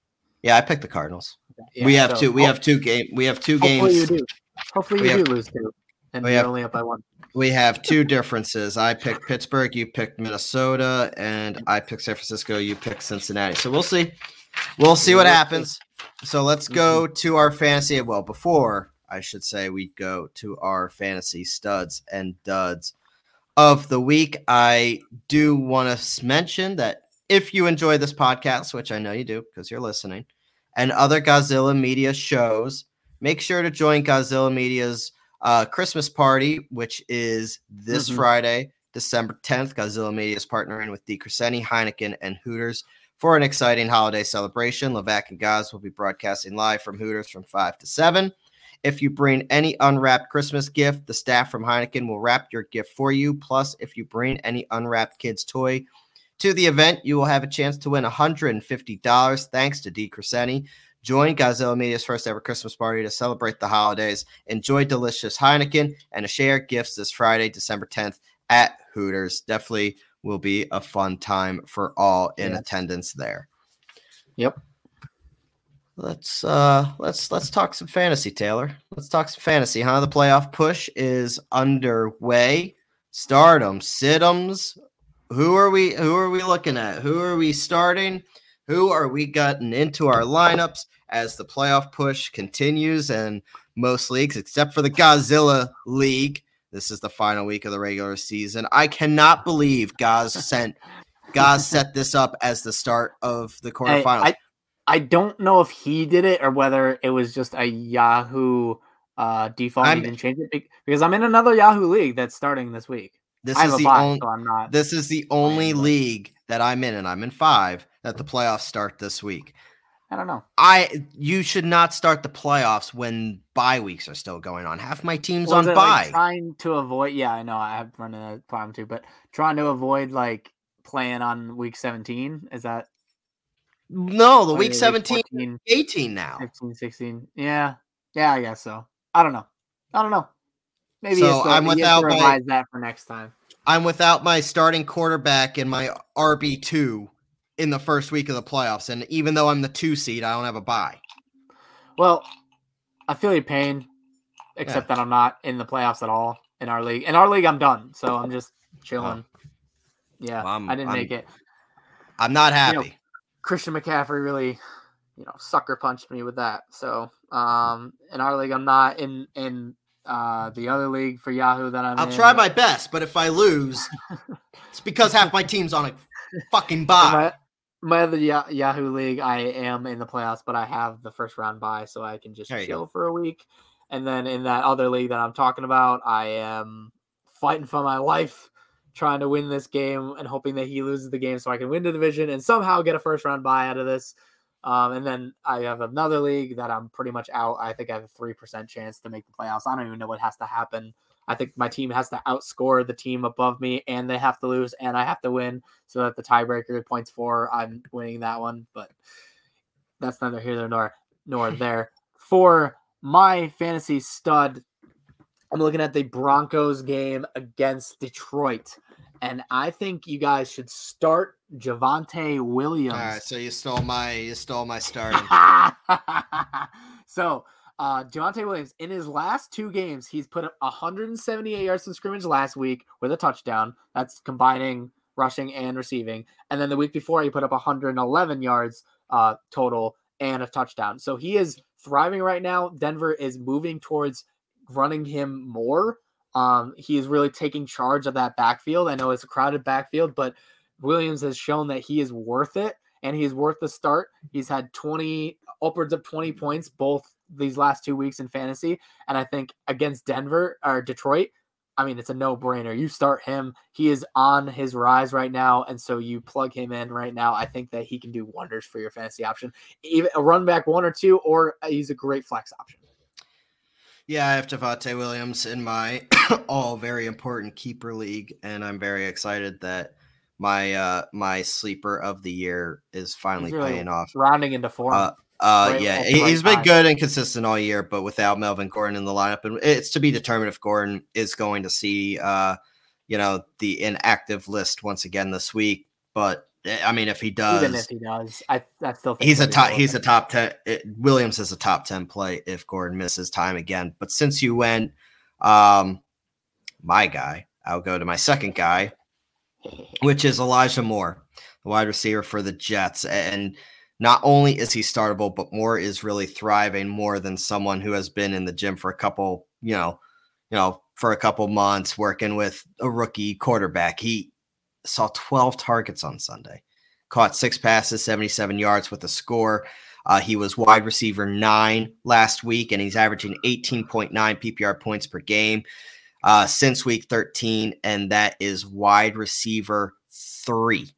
Yeah, I picked the Cardinals. Yeah, we have so two. We have two game. We have two Hopefully games. Hopefully you do. Hopefully you have- do lose two, and we have- only up by one. We have two differences. I picked Pittsburgh. You picked Minnesota, and I picked San Francisco. You picked Cincinnati. So we'll see. We'll see what happens. So let's go to our fantasy. Well, before I should say we go to our fantasy studs and duds of the week. I do want to mention that if you enjoy this podcast, which I know you do because you're listening, and other Godzilla Media shows, make sure to join Godzilla Media's uh, Christmas party, which is this Mhm. Friday, December 10th. Godzilla Media is partnering with DeCrescente, Heineken, and Hooters for an exciting holiday celebration. Levac and Gaz will be broadcasting live from Hooters from 5 to 7. If you bring any unwrapped Christmas gift, the staff from Heineken will wrap your gift for you. Plus, if you bring any unwrapped kids' toy to the event, you will have a chance to win $150 thanks to DeCrescente. Join Godzilla Media's first ever Christmas party to celebrate the holidays. Enjoy delicious Heineken and share gifts this Friday, December 10th at Hooters. Definitely will be a fun time for all in attendance there. Yep. Let's uh let's let's talk some fantasy, Taylor. Let's talk some fantasy, huh? The playoff push is underway. Stardom, Sidums. Who are we who are we looking at? Who are we starting? Who are we getting into our lineups as the playoff push continues and most leagues except for the Godzilla League. This is the final week of the regular season. I cannot believe Gaz sent Gaz set this up as the start of the quarterfinals. I, I don't know if he did it or whether it was just a Yahoo uh, default. I'm- He didn't change it because I'm in another Yahoo league that's starting this week. this I is a the bye, only so I'm not. This is the only league that I'm in, and I'm in five that the playoffs start this week. I don't know. I you should not start the playoffs when bye weeks are still going on. Half my team's Was on bye. like, trying to avoid. Yeah, I know. I have run into that problem too, but trying to avoid like playing on week 17. Is that no, the week is it 17, 14, 18 now. 15, 16? Yeah, yeah, I guess so. I don't know. I don't know. Maybe So he has to, I'm he has to without my- that for next time. I'm without my starting quarterback and my RB two in the first week of the playoffs, and even though I'm the two seed, I don't have a bye. Well, I feel your pain, except that I'm not in the playoffs at all in our league. In our league, I'm done, so I'm just chilling. Yeah, Well, I'm- didn't I'm- make it. I'm not happy. know, Christian McCaffrey really, you know, sucker punched me with that. So, um, in our league, I'm not in in uh the other league for Yahoo that I'm. I'll in. try my best, but if I lose, it's because half my team's on a fucking bye. My, other Yahoo league. I am in the playoffs, but I have the first round bye, so I can just chill for a week. And then in that other league that I'm talking about, I am fighting for my life, trying to win this game and hoping that he loses the game so I can win the division and somehow get a first round bye out of this. Um, and then I have another league that I'm pretty much out. I think I have a three percent chance to make the playoffs. I don't even know what has to happen. I think my team has to outscore the team above me, and they have to lose, and I have to win, so that the tiebreaker points for I'm winning that one. But that's neither here nor nor there. For my fantasy stud, I'm looking at the Broncos game against Detroit, and I think you guys should start Javonte Williams. All right, so you stole my you stole my starting. so, uh, Williams, in his last two games, he's put up 178 yards from scrimmage last week with a touchdown. That's combining rushing and receiving. And then the week before, he put up 111 yards uh, total and a touchdown. So he is thriving right now. Denver is moving towards running him more. Um, he is really taking charge of that backfield. I know it's a crowded backfield, but Williams has shown that he is worth it and he's worth the start. He's had 20 upwards of 20 points both these last two weeks in fantasy. And I think against Denver or Detroit, I mean, it's a no brainer. You start him. He is on his rise right now. And so you plug him in right now. I think that he can do wonders for your fantasy option. Even a run back one or two, or he's a great flex option. Yeah, I have Javonte Williams in my all very important keeper league, and I'm very excited that my uh my sleeper of the year is finally really paying off. Rounding into form. Uh, uh, right, yeah, he's been good and consistent all year, but without Melvin Gordon in the lineup, and it's to be determined if Gordon is going to see, uh, you know, the inactive list once again this week. But eh, I mean, if he does, even if he does, I, I still think he's a top. He's a top ten. It, Williams is a top ten play if Gordon misses time again. But since you went, um, my guy, I'll go to my second guy, which is Elijah Moore, the wide receiver for the Jets, and not only is he startable, but Moore is really thriving more than someone who has been in the gym for a couple, you know, you know, for a couple months working with a rookie quarterback. He saw 12 targets on Sunday, caught six passes, 77 yards with a score. Uh, he was wide receiver nine last week, and he's averaging 18.9 PPR points per game uh, since week 13, and that is wide receiver three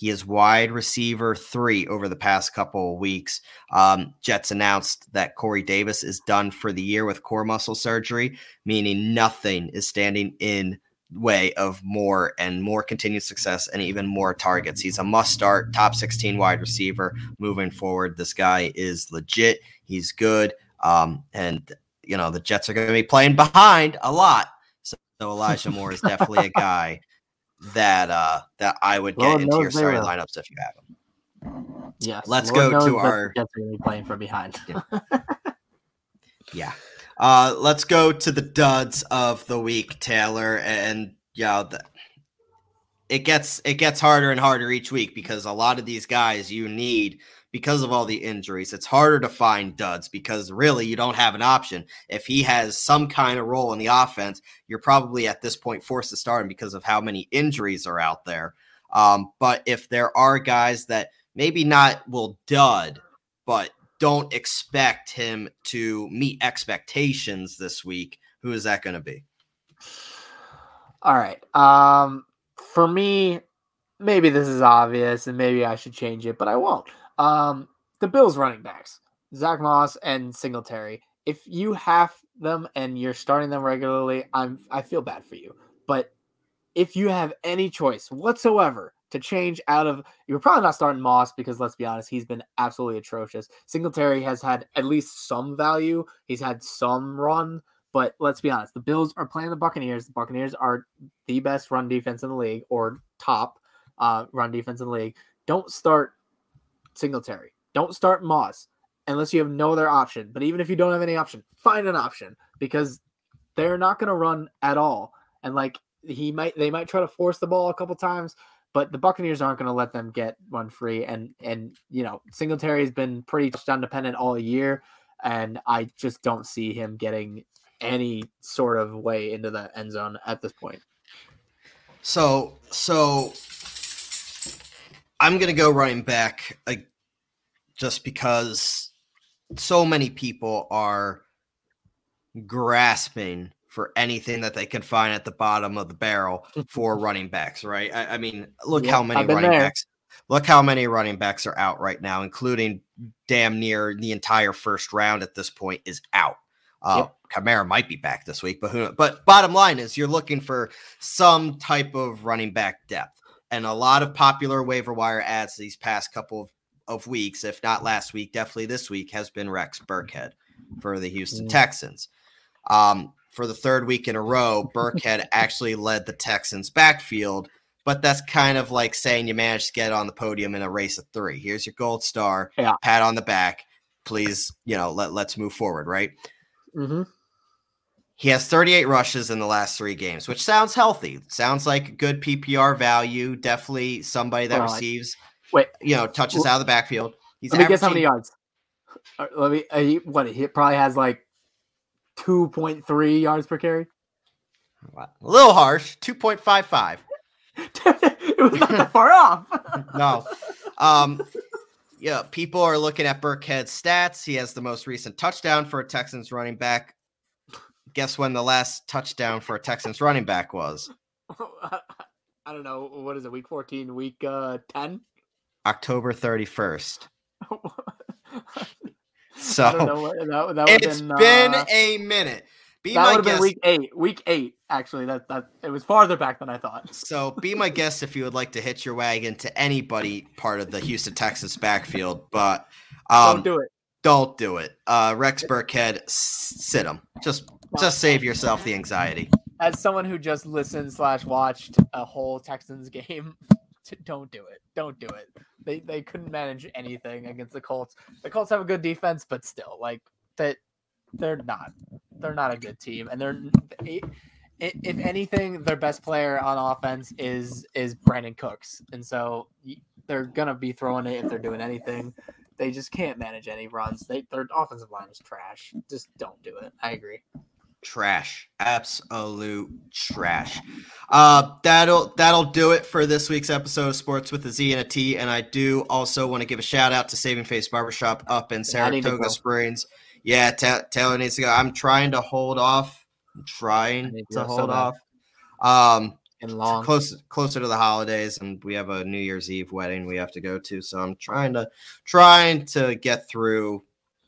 he is wide receiver three over the past couple of weeks. Um, Jets announced that Corey Davis is done for the year with core muscle surgery, meaning nothing is standing in way of more and more continued success and even more targets. He's a must start top 16 wide receiver moving forward. This guy is legit. He's good. Um, and you know, the Jets are going to be playing behind a lot. So, so Elijah Moore is definitely a guy that uh that I would get Lord into your starting lineups if you have them. Yes. Let's Lord go to our are playing from behind. yeah. yeah. Uh let's go to the duds of the week, Taylor. And yeah, the, it gets it gets harder and harder each week because a lot of these guys you need because of all the injuries. It's harder to find duds because really you don't have an option. If he has some kind of role in the offense, you're probably at this point forced to start him because of how many injuries are out there. Um, but if there are guys that maybe not will dud, but don't expect him to meet expectations this week, who is that going to be? All right. Um, for me, maybe this is obvious and maybe I should change it, but I won't. Um, the Bills running backs, Zack Moss and Singletary. If you have them and you're starting them regularly, I'm I feel bad for you. But if you have any choice whatsoever to change out of you're probably not starting Moss because let's be honest, he's been absolutely atrocious. Singletary has had at least some value. He's had some run, but let's be honest, the Bills are playing the Buccaneers. The Buccaneers are the best run defense in the league or top uh, run defense in the league. Don't start Singletary. Don't start Moss unless you have no other option. But even if you don't have any option, find an option because they're not going to run at all. And like he might, they might try to force the ball a couple times, but the Buccaneers aren't going to let them get run free. And and you know Singletary has been pretty touchdown dependent all year, and I just don't see him getting any sort of way into the end zone at this point. So so I'm gonna go running back just because so many people are grasping for anything that they can find at the bottom of the barrel for running backs, right? I, I mean, look how many running there. backs. Look how many running backs are out right now, including damn near the entire first round at this point is out. Uh, yep. Kamara might be back this week, but who? But bottom line is, you're looking for some type of running back depth and a lot of popular waiver wire ads these past couple of, of weeks, if not last week, definitely this week, has been Rex Burkhead for the Houston mm. Texans. Um, for the third week in a row, Burkhead actually led the Texans backfield, but that's kind of like saying you managed to get on the podium in a race of three. Here's your gold star, yeah. pat on the back. Please, you know, let, let's move forward, right? Mm-hmm. He has 38 rushes in the last three games, which sounds healthy. Sounds like good PPR value. Definitely somebody that receives, wait, you know, touches out of the backfield. He's let me guess how many yards. Uh, let me. Uh, he, what he probably has like 2.3 yards per carry. A little harsh. 2.55. it was not that far off. no. Um, yeah, people are looking at Burkhead's stats. He has the most recent touchdown for a Texans running back guess when the last touchdown for a Texans running back was? I don't know. What is it? Week 14, week uh 10? October 31st. so I don't know what, that, that it's been, been uh, a minute. Be that my would have been guest. week eight. Week eight, actually. That that it was farther back than I thought. So be my guest if you would like to hitch your wagon to anybody part of the Houston Texas backfield, but um, Don't do it. don't do it. Uh, Rex Burkhead, sit him. Just just save yourself the anxiety. As someone who just listened slash watched a whole Texans game, don't do it. Don't do it. They they couldn't manage anything against the Colts. The Colts have a good defense, but still, like that, they're not. They're not a good team, and they're. i- If anything, their best player on offense is is Brandin Cooks, and so they're gonna be throwing it if they're doing anything. They just can't manage any runs. They their offensive line is trash. Just don't do it. I agree. Trash. Absolute trash. Uh that'll that'll do it for this week's episode of Sports with a Z and a T. And I do also want to give a shout out to Saving Face Barbershop up in Yeah, I need to Saratoga. Springs. Yeah, Ta- Taylor needs to go. I'm trying to hold off. I'm trying to to hold off. Um And long. close closer to the holidays and we have a New Year's Eve wedding we have to go to. So I'm trying to trying to get through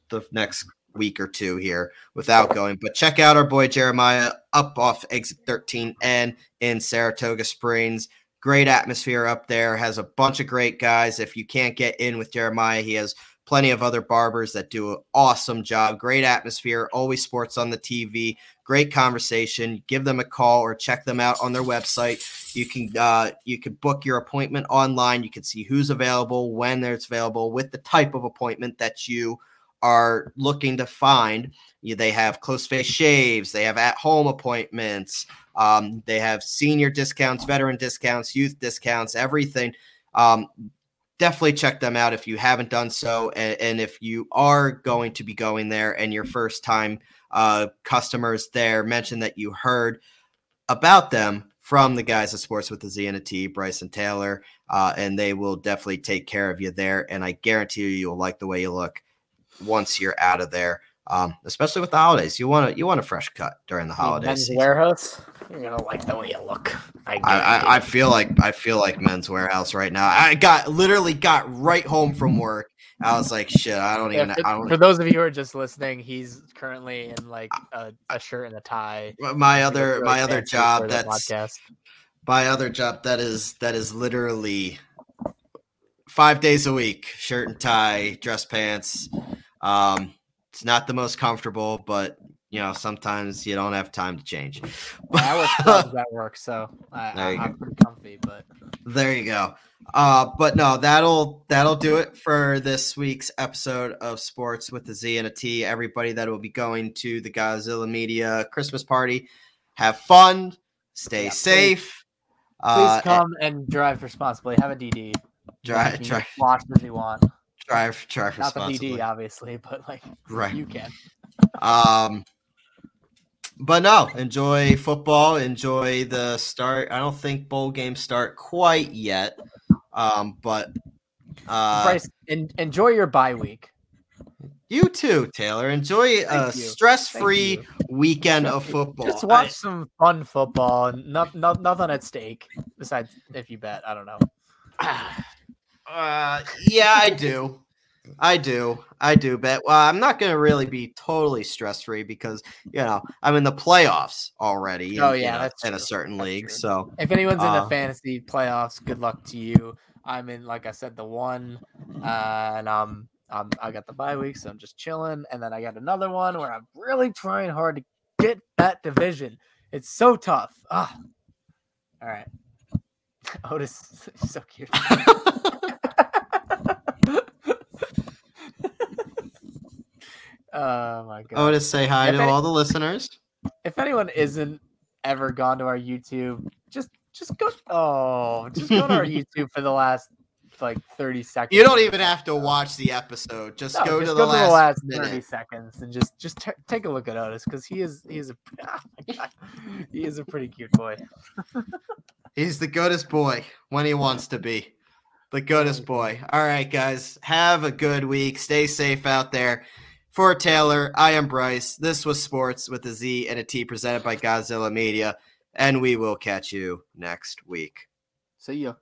the next week or two here without going. But check out our boy Jeremiah up off exit 13N in Saratoga Springs. Great atmosphere up there. Has a bunch of great guys. If you can't get in with Jeremiah, he has plenty of other barbers that do an awesome job. Great atmosphere. Always sports on the TV. Great conversation. Give them a call or check them out on their website. You can uh, you can book your appointment online. You can see who's available, when there's available, with the type of appointment that you are looking to find. They have close face shaves. They have at home appointments. Um, they have senior discounts, veteran discounts, youth discounts, everything. Um, definitely check them out if you haven't done so. And, and if you are going to be going there and your first time uh, customers there, mention that you heard about them from the guys at Sports with the Z and a T, Bryson Taylor, uh, and they will definitely take care of you there. And I guarantee you, you'll like the way you look once you're out of there. Um, especially with the holidays, you want to you want a fresh cut during the holidays. Men's season. warehouse. You're gonna like the way you look. I, I, I, I feel like I feel like Men's Wearhouse right now. I got literally got right home from work. I was like, shit, I don't Yeah, even. for, I don't. for those of you who are just listening, he's currently in like a, a shirt and a tie. my other looks my other job that's podcast. my other job that is that is literally five days a week shirt and tie dress pants um it's not the most comfortable but you know sometimes you don't have time to change I scrubs at work, so I, There you I, I'm pretty comfy. But there you go uh but no that'll that'll do it for this week's episode of sports with a z and a t everybody that will be going to the godzilla media christmas party have fun stay Yeah, safe please uh, come and drive responsibly. Have a DD. drive drive Wash as you want. Drive drive Not the PD obviously, but like right you can. Um, but no, enjoy football. Enjoy the start. I don't think bowl games start quite yet. Um, but uh, Bryce, en- enjoy your bye week. you too, Taylor. Enjoy a stress-free weekend of football. Just watch some fun football. and Not, not, nothing at stake besides if you bet. I don't know. Uh, yeah, I do. I do. I do bet. Well, I'm not going to really be totally stress free because, you know, I'm in the playoffs already. Oh, in- yeah, in a, that's in a certain That's league. true. So, If anyone's in Uh, the fantasy playoffs, good luck to you. I'm in, like I said, the one, uh, and um, um, I got the bye week, so I'm just chilling. And then I got another one where I'm really trying hard to get that division. It's so tough. Ah, all right. Otis, is so cute. oh my god! Otis, say hi If to any- all the listeners. if anyone isn't ever gone to our YouTube, just just go oh just go to our YouTube for the last like 30 seconds. You don't even have to watch the episode. Just No, go just to the last, minute. 30 seconds and just just t- take a look at Otis because he is he is a oh he is a pretty cute boy. He's the goodest boy when he wants to be. The goodest boy. All right, guys. Have a good week. Stay safe out there. For Taylor, I am Bryce. This was Sports with a Z and a T presented by Godzilla Media, and we will catch you next week. See ya.